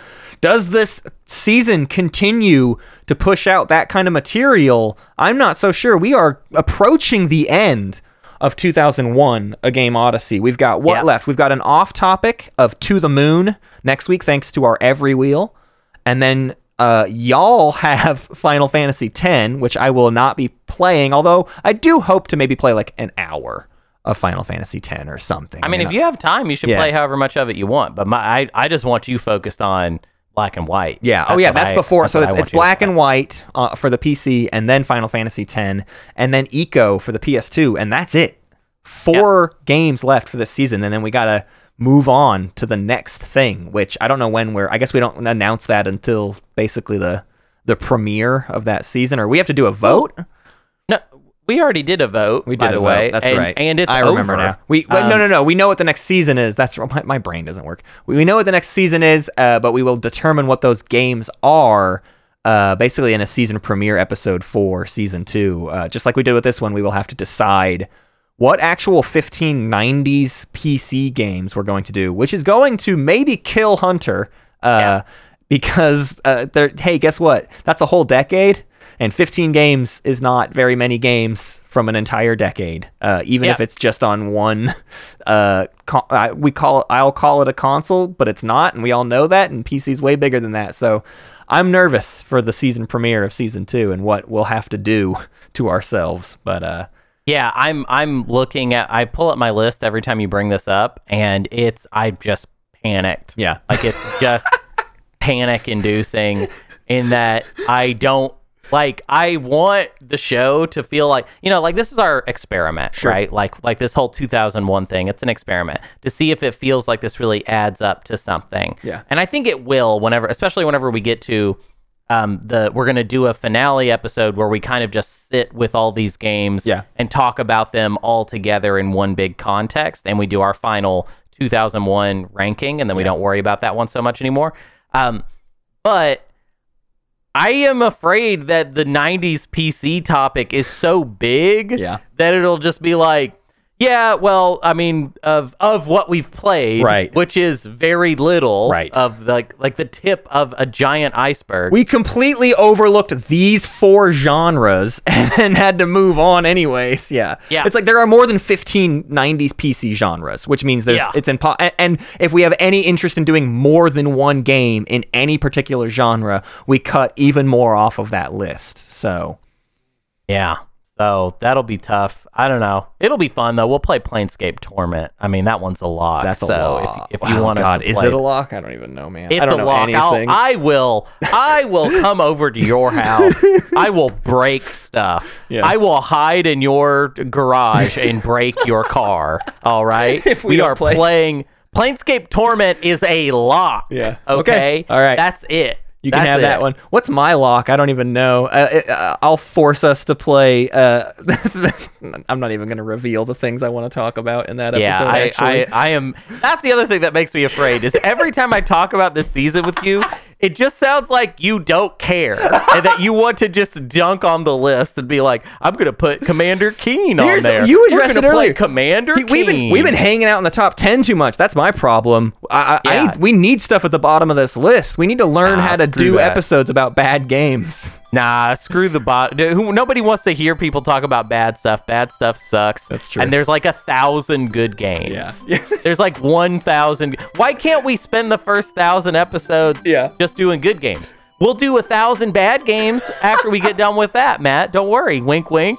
does this season continue to push out that kind of material? I'm not so sure. We are approaching the end of 2001, a game Odyssey. We've got what Yeah. left? We've got an off topic of To the Moon next week, thanks to our Every Wheel, and then. Uh, y'all [LAUGHS] have Final Fantasy X, which I will not be playing. Although I do hope to maybe play like an hour of Final Fantasy X or something. I mean, if you have time, you should Yeah. play however much of it you want. But my I, I just want you focused on black and white. Yeah. oh, yeah. That's I- before. that's so it's, it's black and white uh, for the PC, and then Final Fantasy X, and then Ico for the PS2, and that's it. Four games left for this season, and then we gotta move on to the next thing. Which I don't know when we're. I guess we don't announce that until basically the the premiere of that season, or we have to do a vote. No, we already did a vote. We by did the a way. vote. That's and, right. And it's I remember over. now. We well, no Um, no no. We know what the next season is. That's my, my brain doesn't work. We, we know what the next season is, uh, but we will determine what those games are. Uh, basically, in a season premiere episode for season two, uh, just like we did with this one, we will have to decide what actual 1590s PC games we're going to do, which is going to maybe kill Hunter. Uh, Yeah. Because uh, hey, guess what? That's a whole decade, and 15 games is not very many games from an entire decade, uh, even Yeah. if it's just on one. Uh, co- I, we call I'll call it a console, but it's not, and we all know that. And PC's way bigger than that, so I'm nervous for the season premiere of season two and what we'll have to do to ourselves. But uh, Yeah, I'm I'm looking at I pull up my list every time you bring this up and it's I just panicked. Yeah. Like it's just [LAUGHS] panic inducing in that I don't like I want the show to feel like you know like this is our experiment right like like this whole 2001 thing it's an experiment to see if it feels like this really adds up to something Yeah. and I think it will whenever especially whenever we get to um, the we're gonna do a finale episode where we kind of just sit with all these games Yeah. and talk about them all together in one big context and we do our final 2001 ranking and then we don't worry about that one so much anymore um, but I am afraid that the 90s PC topic is so big Yeah. that it'll just be like yeah, well, I mean, of of what we've played, Right. which is very little, Right. of like like the tip of a giant iceberg. we completely overlooked these four genres [LAUGHS] and then had to move on anyways. Yeah. Yeah. It's like there are more than 15 90s PC genres, which means there's Yeah. it's impo- and, and if we have any interest in doing more than one game in any particular genre, we cut even more off of that list. So, Yeah. So that'll be tough. I don't know. It'll be fun though. We'll play Planescape Torment. I mean, that one's a lock. that's so a lot. if, if you Wow, want God, us to is it a lock? I don't even know, man. It's I don't a know lock. I'll, anything. I will. I will [LAUGHS] come over to your house. I will break stuff. Yeah. I will hide in your garage and break your car. All right. [LAUGHS] If we don't are play- playing Planescape Torment is a lock. Yeah. Okay. Okay. All right. That's it. You can That's have that one. What's my lock? I don't even know. Uh, it- uh, I'll force us to play. Uh, [LAUGHS] I'm not even going to reveal the things I want to talk about in that Yeah, episode. I. I, I am. That's the other thing that makes me afraid is every time I talk about this season with you, it just sounds like you don't care and that you want to just dunk on the list and be like, "I'm going to put Commander Keen on Here's- there." you We're addressed gonna it play earlier. Commander Keen. we've been we've been hanging out in the top ten too much. That's my problem. I, I, I Yeah. need, we need stuff at the bottom of this list. We need to learn Nah, how to screw do that. episodes about bad games. Nah, screw the bot. Nobody wants to hear people talk about bad stuff. Bad stuff sucks. That's true. And there's like a thousand good games. Yeah. [LAUGHS] there's like one thousand. Why can't we spend the first thousand episodes Yeah. just doing good games? We'll do a thousand bad games after we get done with that, Matt. Don't worry. Wink, wink.